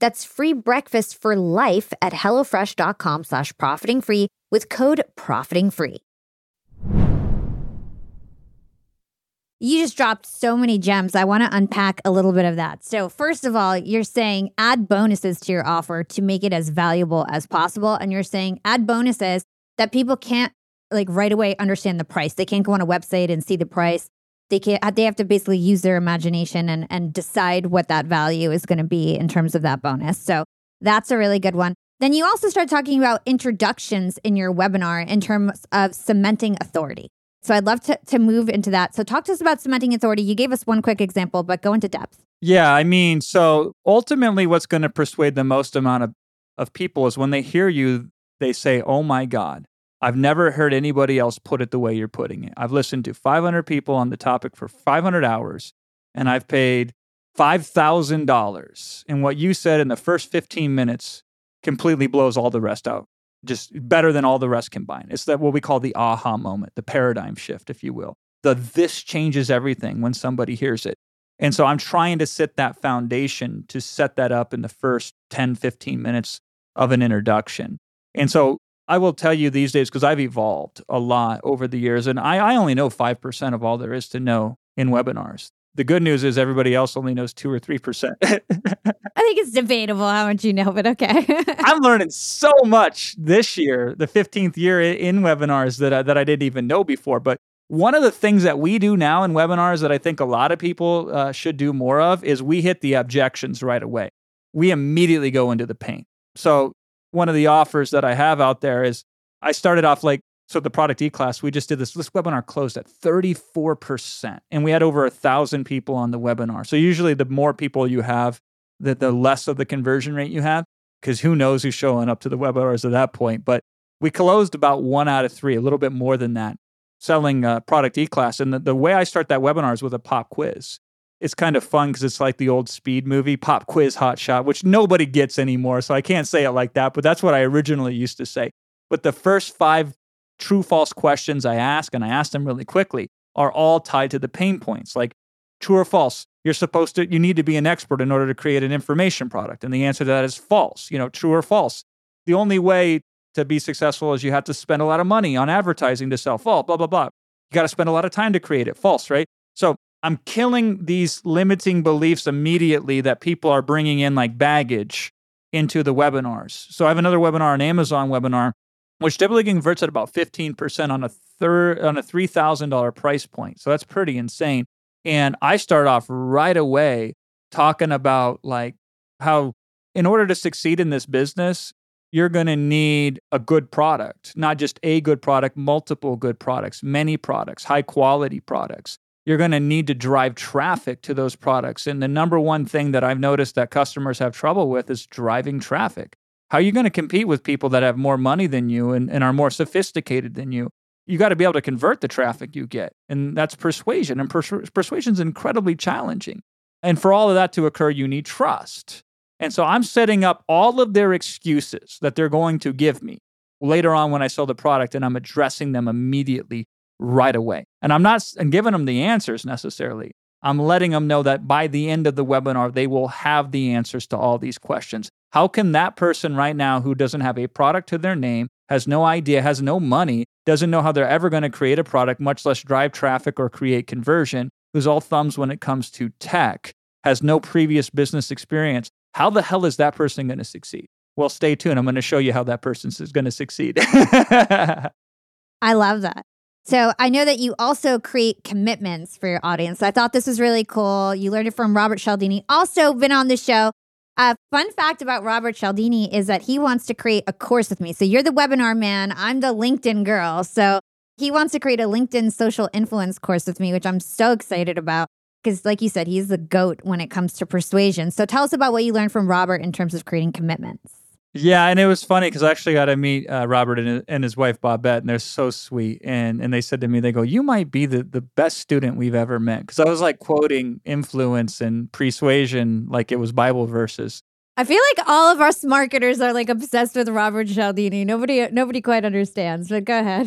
That's free breakfast for life at HelloFresh.com slash profiting free with code profiting free. You just dropped so many gems. I want to unpack a little bit of that. So, first of all, you're saying add bonuses to your offer to make it as valuable as possible. And you're saying add bonuses that people can't like right away understand the price. They can't go on a website and see the price they can they have to basically use their imagination and and decide what that value is going to be in terms of that bonus. So that's a really good one. Then you also start talking about introductions in your webinar in terms of cementing authority. So I'd love to, to move into that. So talk to us about cementing authority. You gave us one quick example, but go into depth. Yeah, I mean, so ultimately what's going to persuade the most amount of, of people is when they hear you, they say, Oh my God, I've never heard anybody else put it the way you're putting it. I've listened to 500 people on the topic for 500 hours, and I've paid $5,000. And what you said in the first 15 minutes completely blows all the rest out, just better than all the rest combined. It's that what we call the aha moment, the paradigm shift, if you will. The this changes everything when somebody hears it. And so I'm trying to set that foundation to set that up in the first 10, 15 minutes of an introduction. And so I will tell you these days because I've evolved a lot over the years, and I, I only know 5% of all there is to know in webinars. The good news is everybody else only knows 2 or 3%. I think it's debatable how much you know, but okay. I'm learning so much this year, the 15th year in webinars that I, that I didn't even know before. But one of the things that we do now in webinars that I think a lot of people uh, should do more of is we hit the objections right away. We immediately go into the paint. So one of the offers that I have out there is I started off like so the product e class we just did this this webinar closed at 34% and we had over a thousand people on the webinar. So usually the more people you have the, the less of the conversion rate you have because who knows who's showing up to the webinars at that point but we closed about one out of three a little bit more than that selling uh, product e class and the, the way i start that webinar is with a pop quiz it's kind of fun because it's like the old speed movie, pop quiz hot shot, which nobody gets anymore. So I can't say it like that, but that's what I originally used to say. But the first five true false questions I ask, and I ask them really quickly, are all tied to the pain points. Like true or false, you're supposed to, you need to be an expert in order to create an information product. And the answer to that is false. You know, true or false. The only way to be successful is you have to spend a lot of money on advertising to sell. False, blah, blah, blah. You got to spend a lot of time to create it. False, right? So I'm killing these limiting beliefs immediately that people are bringing in like baggage into the webinars. So I have another webinar, an Amazon webinar, which typically converts at about 15% on a third on a $3,000 price point. So that's pretty insane. And I start off right away talking about like how in order to succeed in this business, you're going to need a good product, not just a good product, multiple good products, many products, high quality products you're going to need to drive traffic to those products. And the number one thing that I've noticed that customers have trouble with is driving traffic. How are you going to compete with people that have more money than you and, and are more sophisticated than you? You got to be able to convert the traffic you get. And that's persuasion. And pers- persuasion is incredibly challenging. And for all of that to occur, you need trust. And so I'm setting up all of their excuses that they're going to give me later on when I sell the product, and I'm addressing them immediately right away. And I'm not giving them the answers necessarily. I'm letting them know that by the end of the webinar, they will have the answers to all these questions. How can that person right now who doesn't have a product to their name, has no idea, has no money, doesn't know how they're ever going to create a product, much less drive traffic or create conversion, who's all thumbs when it comes to tech, has no previous business experience, how the hell is that person going to succeed? Well, stay tuned. I'm going to show you how that person is going to succeed. I love that. So I know that you also create commitments for your audience. I thought this was really cool. You learned it from Robert Cialdini, also been on the show. A fun fact about Robert Cialdini is that he wants to create a course with me. So you're the webinar man, I'm the LinkedIn girl. So he wants to create a LinkedIn social influence course with me, which I'm so excited about because, like you said, he's the goat when it comes to persuasion. So tell us about what you learned from Robert in terms of creating commitments. Yeah, and it was funny because I actually got to meet uh, Robert and, and his wife Bobette, and they're so sweet. And and they said to me, they go, "You might be the the best student we've ever met," because I was like quoting influence and persuasion like it was Bible verses. I feel like all of us marketers are like obsessed with Robert Cialdini. Nobody nobody quite understands, but go ahead.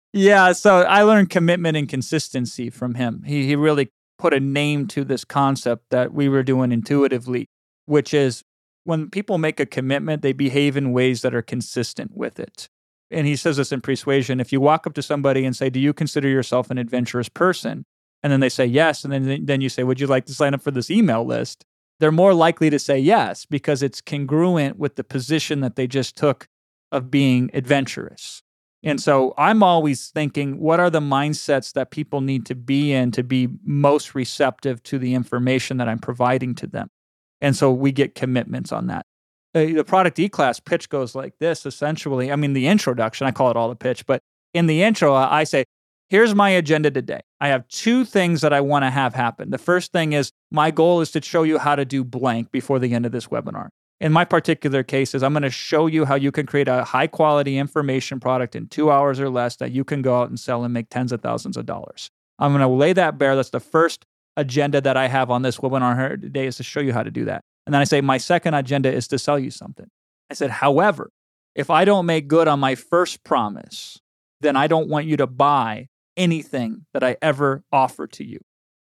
yeah, so I learned commitment and consistency from him. He he really put a name to this concept that we were doing intuitively, which is when people make a commitment, they behave in ways that are consistent with it. And he says this in Persuasion if you walk up to somebody and say, Do you consider yourself an adventurous person? And then they say yes. And then, then you say, Would you like to sign up for this email list? They're more likely to say yes because it's congruent with the position that they just took of being adventurous. And so I'm always thinking, what are the mindsets that people need to be in to be most receptive to the information that I'm providing to them? And so we get commitments on that. Uh, the product E class pitch goes like this essentially. I mean, the introduction, I call it all the pitch, but in the intro, I say, here's my agenda today. I have two things that I want to have happen. The first thing is my goal is to show you how to do blank before the end of this webinar. In my particular case is I'm going to show you how you can create a high quality information product in 2 hours or less that you can go out and sell and make tens of thousands of dollars. I'm going to lay that bare. That's the first agenda that I have on this webinar here today is to show you how to do that. And then I say, my second agenda is to sell you something. I said, however, if I don't make good on my first promise, then I don't want you to buy anything that I ever offer to you.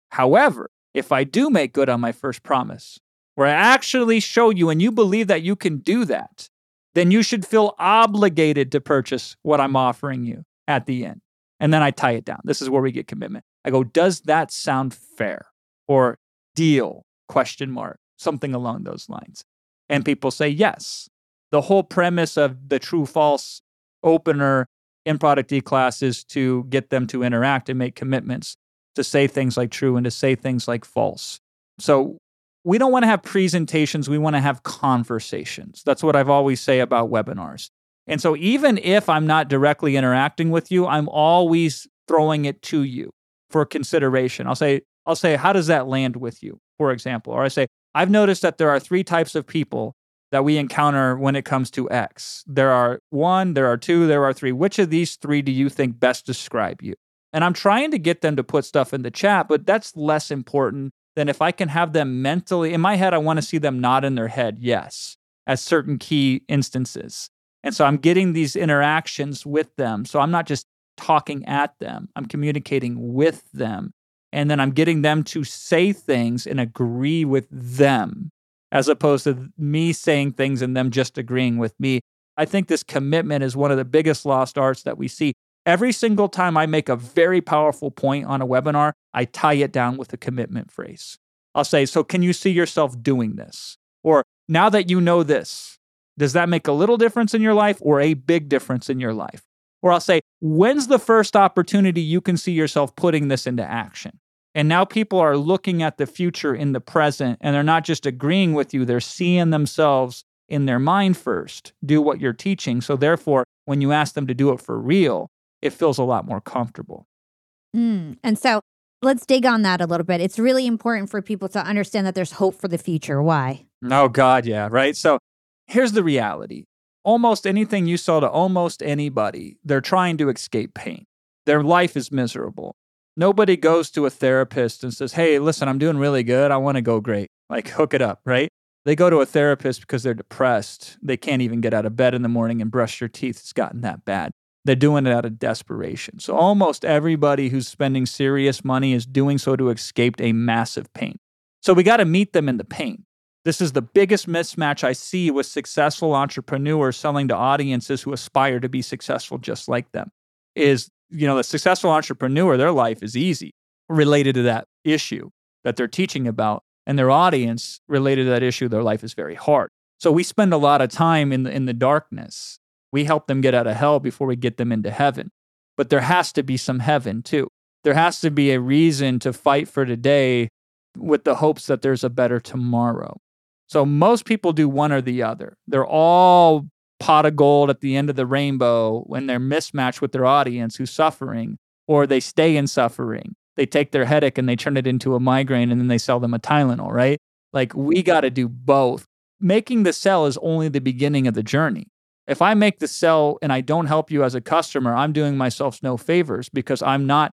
However, if I do make good on my first promise, where I actually show you and you believe that you can do that, then you should feel obligated to purchase what I'm offering you at the end. And then I tie it down. This is where we get commitment. I go, does that sound fair? Or deal? Question mark. Something along those lines. And people say yes. The whole premise of the true false opener in product E class is to get them to interact and make commitments to say things like true and to say things like false. So we don't want to have presentations, we want to have conversations. That's what I've always say about webinars. And so even if I'm not directly interacting with you, I'm always throwing it to you for consideration. I'll say, I'll say, how does that land with you, for example? Or I say, I've noticed that there are three types of people that we encounter when it comes to X. There are one, there are two, there are three. Which of these three do you think best describe you? And I'm trying to get them to put stuff in the chat, but that's less important than if I can have them mentally, in my head, I want to see them nod in their head, yes, at certain key instances. And so I'm getting these interactions with them. So I'm not just talking at them, I'm communicating with them. And then I'm getting them to say things and agree with them, as opposed to me saying things and them just agreeing with me. I think this commitment is one of the biggest lost arts that we see. Every single time I make a very powerful point on a webinar, I tie it down with a commitment phrase. I'll say, So, can you see yourself doing this? Or, now that you know this, does that make a little difference in your life or a big difference in your life? Or I'll say, When's the first opportunity you can see yourself putting this into action? And now people are looking at the future in the present and they're not just agreeing with you, they're seeing themselves in their mind first do what you're teaching. So, therefore, when you ask them to do it for real, it feels a lot more comfortable. Mm. And so let's dig on that a little bit. It's really important for people to understand that there's hope for the future. Why? Oh, God, yeah, right? So here's the reality almost anything you sell to almost anybody, they're trying to escape pain. Their life is miserable. Nobody goes to a therapist and says, Hey, listen, I'm doing really good. I want to go great. Like, hook it up, right? They go to a therapist because they're depressed. They can't even get out of bed in the morning and brush their teeth. It's gotten that bad. They're doing it out of desperation. So almost everybody who's spending serious money is doing so to escape a massive pain. So we got to meet them in the pain. This is the biggest mismatch I see with successful entrepreneurs selling to audiences who aspire to be successful just like them. Is, you know, the successful entrepreneur, their life is easy related to that issue that they're teaching about, and their audience related to that issue, their life is very hard. So we spend a lot of time in the in the darkness we help them get out of hell before we get them into heaven. But there has to be some heaven too. There has to be a reason to fight for today with the hopes that there's a better tomorrow. So most people do one or the other. They're all pot of gold at the end of the rainbow when they're mismatched with their audience who's suffering, or they stay in suffering. They take their headache and they turn it into a migraine and then they sell them a Tylenol, right? Like we got to do both. Making the sell is only the beginning of the journey. If I make the sell and I don't help you as a customer, I'm doing myself no favors because I'm not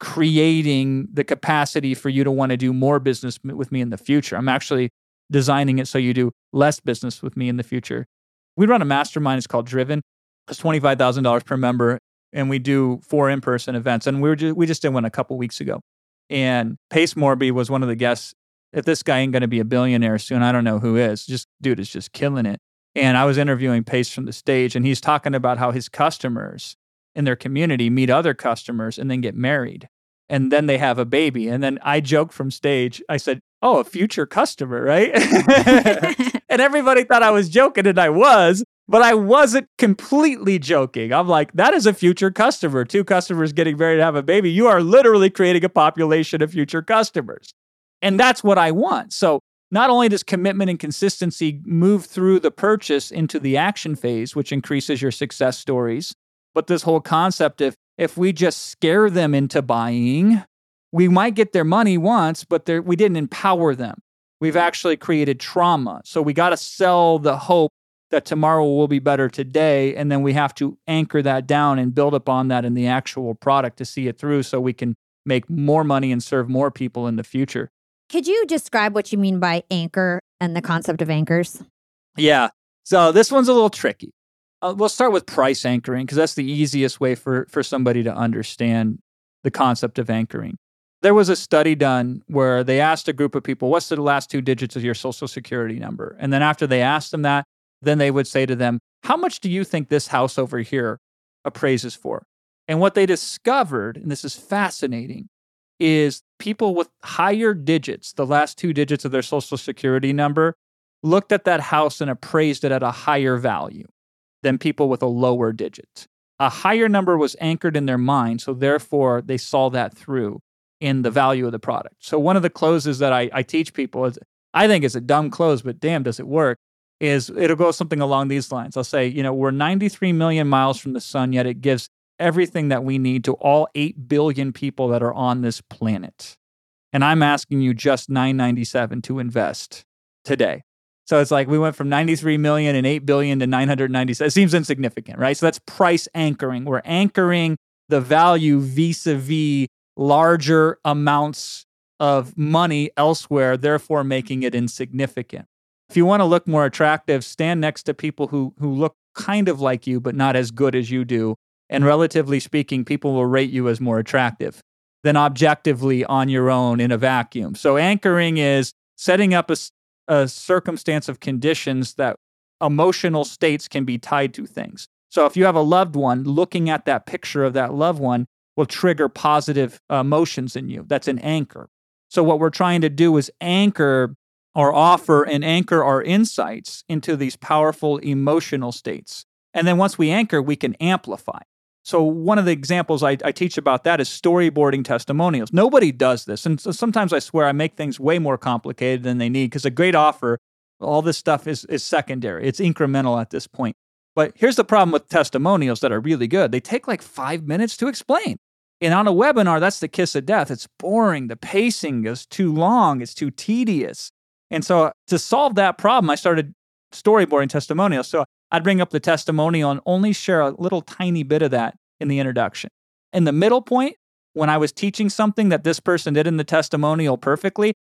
creating the capacity for you to want to do more business with me in the future. I'm actually designing it so you do less business with me in the future. We run a mastermind, it's called Driven. It's $25,000 per member and we do four in-person events and we were just, we just did one a couple weeks ago. And Pace Morby was one of the guests. If this guy ain't going to be a billionaire soon, I don't know who is. Just dude is just killing it. And I was interviewing Pace from the stage, and he's talking about how his customers in their community meet other customers and then get married. And then they have a baby. And then I joked from stage, I said, Oh, a future customer, right? and everybody thought I was joking, and I was, but I wasn't completely joking. I'm like, that is a future customer. Two customers getting married to have a baby. You are literally creating a population of future customers. And that's what I want. So not only does commitment and consistency move through the purchase into the action phase, which increases your success stories, but this whole concept of if we just scare them into buying, we might get their money once, but we didn't empower them. We've actually created trauma. So we got to sell the hope that tomorrow will be better today. And then we have to anchor that down and build upon that in the actual product to see it through so we can make more money and serve more people in the future. Could you describe what you mean by anchor and the concept of anchors? Yeah. So this one's a little tricky. Uh, we'll start with price anchoring because that's the easiest way for, for somebody to understand the concept of anchoring. There was a study done where they asked a group of people, What's the last two digits of your social security number? And then after they asked them that, then they would say to them, How much do you think this house over here appraises for? And what they discovered, and this is fascinating, is people with higher digits, the last two digits of their social security number, looked at that house and appraised it at a higher value than people with a lower digit. A higher number was anchored in their mind, so therefore they saw that through in the value of the product. So one of the closes that I, I teach people is I think it's a dumb close, but damn, does it work? Is it'll go something along these lines. I'll say, you know, we're 93 million miles from the sun, yet it gives everything that we need to all 8 billion people that are on this planet. And I'm asking you just 997 to invest today. So it's like we went from 93 million and 8 billion to 997. It seems insignificant, right? So that's price anchoring. We're anchoring the value vis-a-vis larger amounts of money elsewhere, therefore making it insignificant. If you want to look more attractive, stand next to people who, who look kind of like you, but not as good as you do. And relatively speaking, people will rate you as more attractive than objectively on your own in a vacuum. So, anchoring is setting up a, a circumstance of conditions that emotional states can be tied to things. So, if you have a loved one, looking at that picture of that loved one will trigger positive emotions in you. That's an anchor. So, what we're trying to do is anchor or offer and anchor our insights into these powerful emotional states. And then once we anchor, we can amplify. So, one of the examples I, I, teach about that is storyboarding testimonials. Nobody does this. And so sometimes I swear I make things way more complicated than they need because a great offer, all this stuff is, is secondary, it's incremental at this point. But here's the problem with testimonials that are really good they take like five minutes to explain. And on a webinar, that's the kiss of death. It's boring. The pacing is too long, it's too tedious. And so to solve that problem, I started storyboarding testimonials. So I'd bring up the testimonial and only share a little tiny bit of that in the introduction. In the middle point, when I was teaching something that this person did in the testimonial perfectly,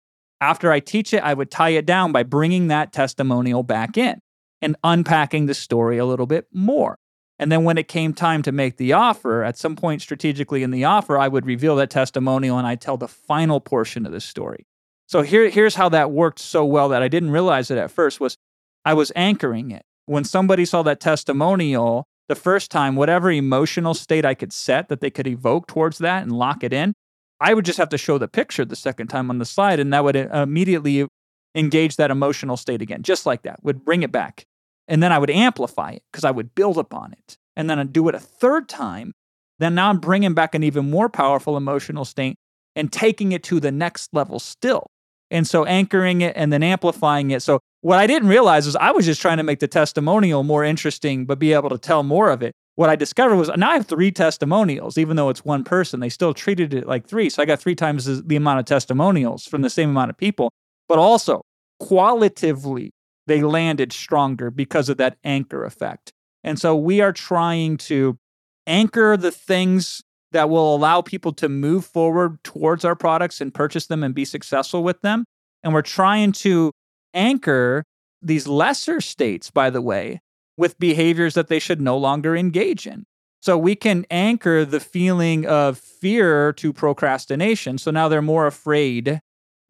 after I teach it, I would tie it down by bringing that testimonial back in and unpacking the story a little bit more. And then when it came time to make the offer, at some point strategically in the offer, I would reveal that testimonial and I'd tell the final portion of the story. So here, here's how that worked so well that I didn't realize it at first was I was anchoring it. When somebody saw that testimonial the first time, whatever emotional state I could set that they could evoke towards that and lock it in, I would just have to show the picture the second time on the slide, and that would uh, immediately engage that emotional state again, just like that, would bring it back. And then I would amplify it because I would build upon it. And then I'd do it a third time. Then now I'm bringing back an even more powerful emotional state and taking it to the next level still. And so anchoring it and then amplifying it. So what I didn't realize is I was just trying to make the testimonial more interesting, but be able to tell more of it. What I discovered was now I have three testimonials, even though it's one person. They still treated it like three. So I got three times the amount of testimonials from the same amount of people. But also, qualitatively, they landed stronger because of that anchor effect. And so we are trying to anchor the things that will allow people to move forward towards our products and purchase them and be successful with them. And we're trying to anchor these lesser states, by the way, with behaviors that they should no longer engage in. So we can anchor the feeling of fear to procrastination. So now they're more afraid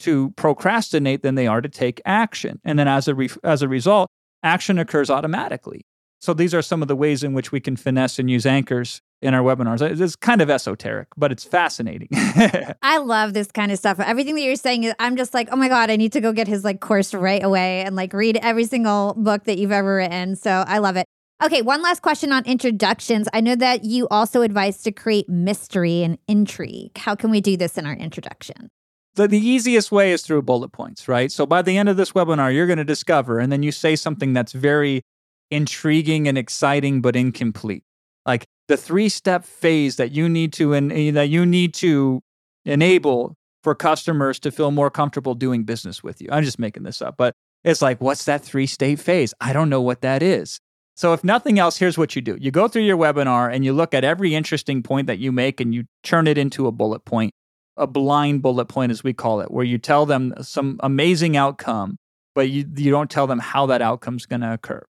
to procrastinate than they are to take action. And then as a, re- as a result, action occurs automatically. So these are some of the ways in which we can finesse and use anchors in our webinars. It's kind of esoteric, but it's fascinating. I love this kind of stuff. Everything that you're saying is I'm just like, oh my God, I need to go get his like course right away and like read every single book that you've ever written. So I love it. Okay, one last question on introductions. I know that you also advise to create mystery and intrigue. How can we do this in our introduction? The, the easiest way is through bullet points, right? So by the end of this webinar, you're going to discover, and then you say something that's very intriguing and exciting but incomplete. Like the three-step phase that you need to and en- eh, that you need to enable for customers to feel more comfortable doing business with you. I'm just making this up, but it's like what's that three-state phase? I don't know what that is. So if nothing else, here's what you do. You go through your webinar and you look at every interesting point that you make and you turn it into a bullet point, a blind bullet point as we call it, where you tell them some amazing outcome, but you you don't tell them how that outcome's going to occur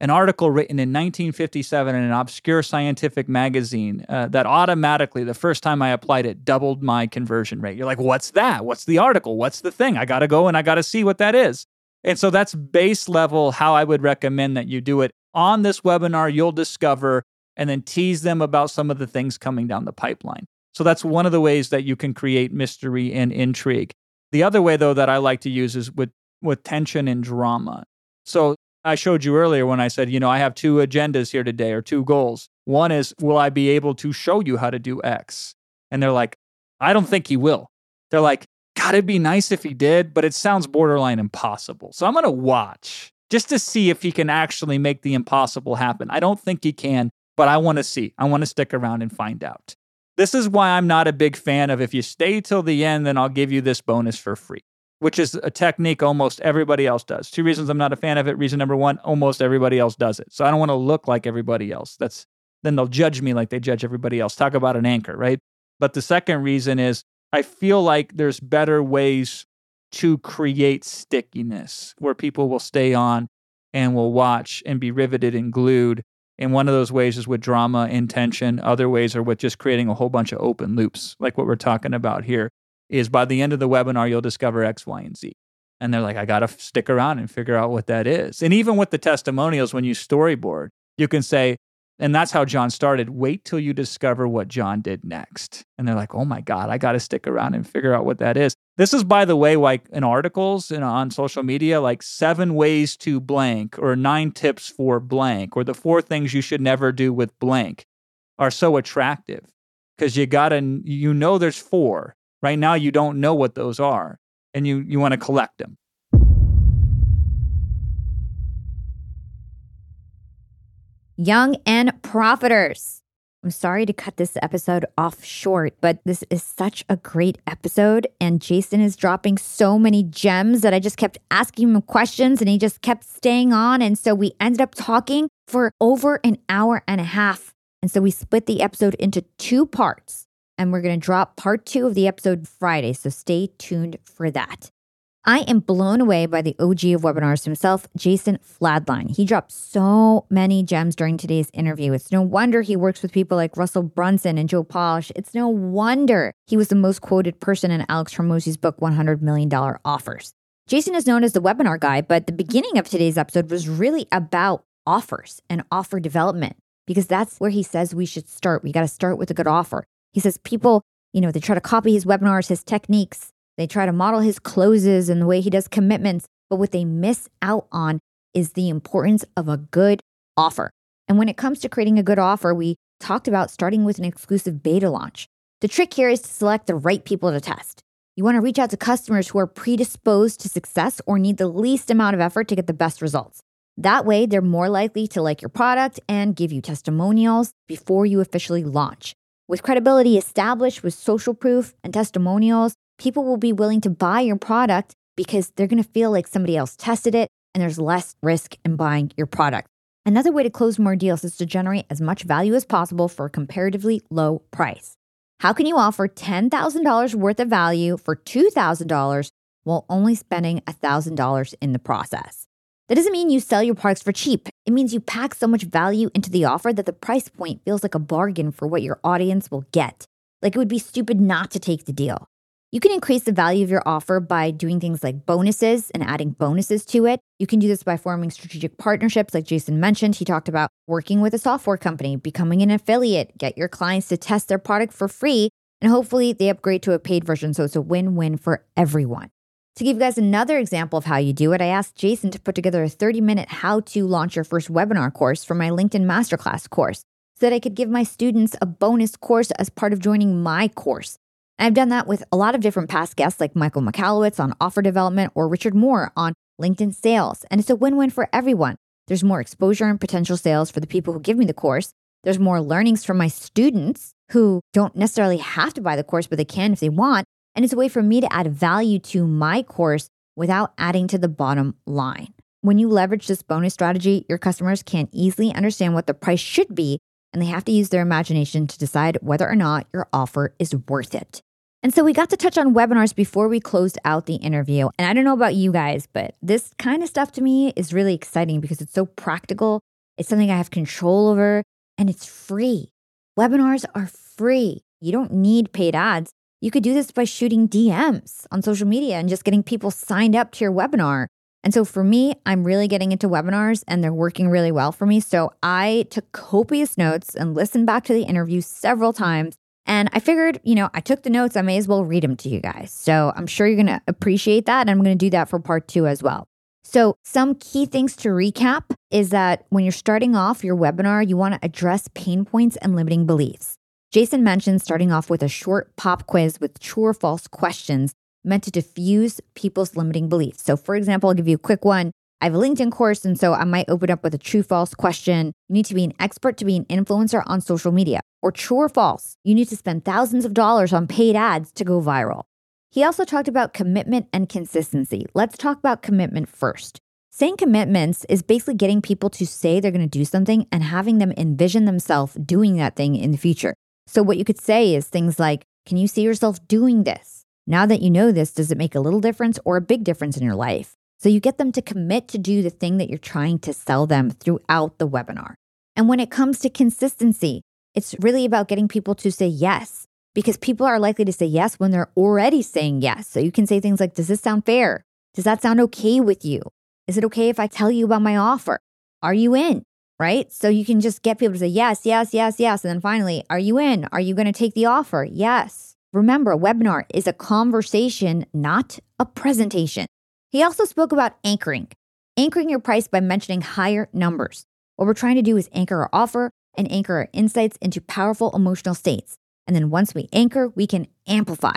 an article written in 1957 in an obscure scientific magazine uh, that automatically, the first time I applied it, doubled my conversion rate. You're like, what's that? What's the article? What's the thing? I got to go and I got to see what that is. And so that's base level how I would recommend that you do it. On this webinar, you'll discover and then tease them about some of the things coming down the pipeline. So that's one of the ways that you can create mystery and intrigue. The other way, though, that I like to use is with, with tension and drama. So I showed you earlier when I said, you know, I have two agendas here today or two goals. One is, will I be able to show you how to do X? And they're like, I don't think he will. They're like, God, it'd be nice if he did, but it sounds borderline impossible. So I'm going to watch just to see if he can actually make the impossible happen. I don't think he can, but I want to see. I want to stick around and find out. This is why I'm not a big fan of if you stay till the end, then I'll give you this bonus for free which is a technique almost everybody else does. Two reasons I'm not a fan of it. Reason number one, almost everybody else does it. So I don't want to look like everybody else. That's then they'll judge me like they judge everybody else. Talk about an anchor, right? But the second reason is I feel like there's better ways to create stickiness where people will stay on and will watch and be riveted and glued. And one of those ways is with drama, intention. Other ways are with just creating a whole bunch of open loops, like what we're talking about here. Is by the end of the webinar, you'll discover X, Y, and Z. And they're like, I got to stick around and figure out what that is. And even with the testimonials, when you storyboard, you can say, and that's how John started. Wait till you discover what John did next. And they're like, oh my God, I got to stick around and figure out what that is. This is, by the way, like in articles and on social media, like seven ways to blank or nine tips for blank or the four things you should never do with blank are so attractive because you got to, you know, there's four. Right now, you don't know what those are and you, you want to collect them. young and profiters. I'm sorry to cut this episode off short, but this is such a great episode. And Jason is dropping so many gems that I just kept asking him questions and he just kept staying on. And so we ended up talking for over an hour and a half. And so we split the episode into two parts. And we're going to drop part two of the episode Friday. So stay tuned for that. I am blown away by the OG of webinars himself, Jason Fladlien. He dropped so many gems during today's interview. It's no wonder he works with people like Russell Brunson and Joe Polish. It's no wonder he was the most quoted person in Alex Hormozi's book, $100 Million Offers. Jason is known as the webinar guy, but the beginning of today's episode was really about offers and offer development because that's where he says we should start. We got to start with a good offer. He says people, you know, they try to copy his webinars, his techniques, they try to model his closes and the way he does commitments, but what they miss out on is the importance of a good offer. And when it comes to creating a good offer, we talked about starting with an exclusive beta launch. The trick here is to select the right people to test. You want to reach out to customers who are predisposed to success or need the least amount of effort to get the best results. That way, they're more likely to like your product and give you testimonials before you officially launch. With credibility established with social proof and testimonials, people will be willing to buy your product because they're going to feel like somebody else tested it and there's less risk in buying your product. Another way to close more deals is to generate as much value as possible for a comparatively low price. How can you offer $10,000 worth of value for $2,000 while only spending $1,000 in the process? That doesn't mean you sell your products for cheap. It means you pack so much value into the offer that the price point feels like a bargain for what your audience will get. Like it would be stupid not to take the deal. You can increase the value of your offer by doing things like bonuses and adding bonuses to it. You can do this by forming strategic partnerships, like Jason mentioned. He talked about working with a software company, becoming an affiliate, get your clients to test their product for free, and hopefully they upgrade to a paid version. So it's a win win for everyone. To give you guys another example of how you do it, I asked Jason to put together a 30 minute how to launch your first webinar course for my LinkedIn Masterclass course so that I could give my students a bonus course as part of joining my course. I've done that with a lot of different past guests like Michael Michalowicz on offer development or Richard Moore on LinkedIn sales. And it's a win win for everyone. There's more exposure and potential sales for the people who give me the course. There's more learnings from my students who don't necessarily have to buy the course, but they can if they want. And it's a way for me to add value to my course without adding to the bottom line. When you leverage this bonus strategy, your customers can easily understand what the price should be and they have to use their imagination to decide whether or not your offer is worth it. And so we got to touch on webinars before we closed out the interview. And I don't know about you guys, but this kind of stuff to me is really exciting because it's so practical. It's something I have control over and it's free. Webinars are free. You don't need paid ads. You could do this by shooting DMs on social media and just getting people signed up to your webinar. And so for me, I'm really getting into webinars and they're working really well for me. So I took copious notes and listened back to the interview several times. And I figured, you know, I took the notes, I may as well read them to you guys. So I'm sure you're going to appreciate that. And I'm going to do that for part two as well. So, some key things to recap is that when you're starting off your webinar, you want to address pain points and limiting beliefs. Jason mentioned starting off with a short pop quiz with true or false questions meant to diffuse people's limiting beliefs. So, for example, I'll give you a quick one. I have a LinkedIn course, and so I might open up with a true false question. You need to be an expert to be an influencer on social media. Or true or false, you need to spend thousands of dollars on paid ads to go viral. He also talked about commitment and consistency. Let's talk about commitment first. Saying commitments is basically getting people to say they're going to do something and having them envision themselves doing that thing in the future. So, what you could say is things like, Can you see yourself doing this? Now that you know this, does it make a little difference or a big difference in your life? So you get them to commit to do the thing that you're trying to sell them throughout the webinar. And when it comes to consistency, it's really about getting people to say yes because people are likely to say yes when they're already saying yes. So you can say things like, Does this sound fair? Does that sound okay with you? Is it okay if I tell you about my offer? Are you in? Right? So you can just get people to say yes, yes, yes, yes. And then finally, are you in? Are you going to take the offer? Yes. Remember, a webinar is a conversation, not a presentation. He also spoke about anchoring, anchoring your price by mentioning higher numbers. What we're trying to do is anchor our offer and anchor our insights into powerful emotional states. And then once we anchor, we can amplify.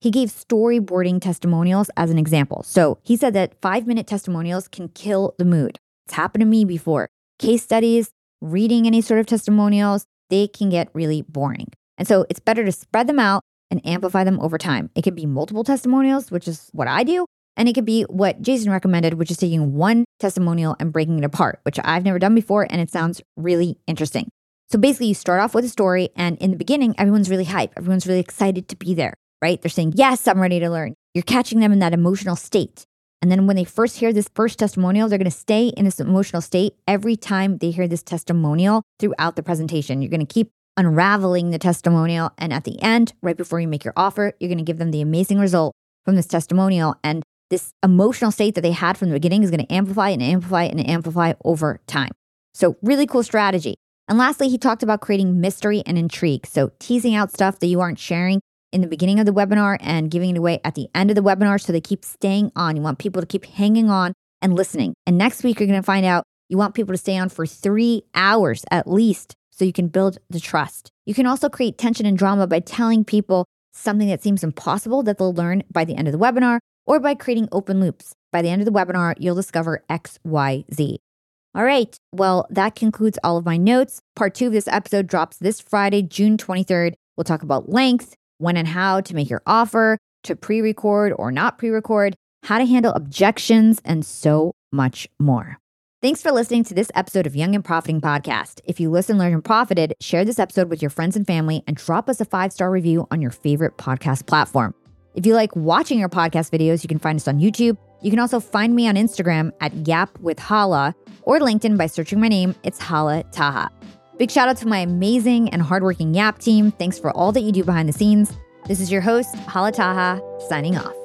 He gave storyboarding testimonials as an example. So he said that five minute testimonials can kill the mood. It's happened to me before. Case studies, reading any sort of testimonials, they can get really boring. And so it's better to spread them out and amplify them over time. It could be multiple testimonials, which is what I do. And it could be what Jason recommended, which is taking one testimonial and breaking it apart, which I've never done before. And it sounds really interesting. So basically, you start off with a story, and in the beginning, everyone's really hype. Everyone's really excited to be there right? They're saying, Yes, I'm ready to learn. You're catching them in that emotional state. And then when they first hear this first testimonial, they're going to stay in this emotional state every time they hear this testimonial throughout the presentation. You're going to keep unraveling the testimonial. And at the end, right before you make your offer, you're going to give them the amazing result from this testimonial. And this emotional state that they had from the beginning is going to amplify and amplify and amplify over time. So, really cool strategy. And lastly, he talked about creating mystery and intrigue. So, teasing out stuff that you aren't sharing in the beginning of the webinar and giving it away at the end of the webinar so they keep staying on. You want people to keep hanging on and listening. And next week, you're going to find out you want people to stay on for three hours at least so you can build the trust. You can also create tension and drama by telling people something that seems impossible that they'll learn by the end of the webinar or by creating open loops. By the end of the webinar, you'll discover X, Y, Z. All right. Well, that concludes all of my notes. Part two of this episode drops this Friday, June 23rd. We'll talk about length, when and how to make your offer, to pre record or not pre record, how to handle objections, and so much more. Thanks for listening to this episode of Young and Profiting Podcast. If you listen, learned, and profited, share this episode with your friends and family and drop us a five star review on your favorite podcast platform. If you like watching our podcast videos, you can find us on YouTube. You can also find me on Instagram at Yap with Hala or LinkedIn by searching my name. It's Hala Taha. Big shout out to my amazing and hardworking Yap team. Thanks for all that you do behind the scenes. This is your host, Hala Taha, signing off.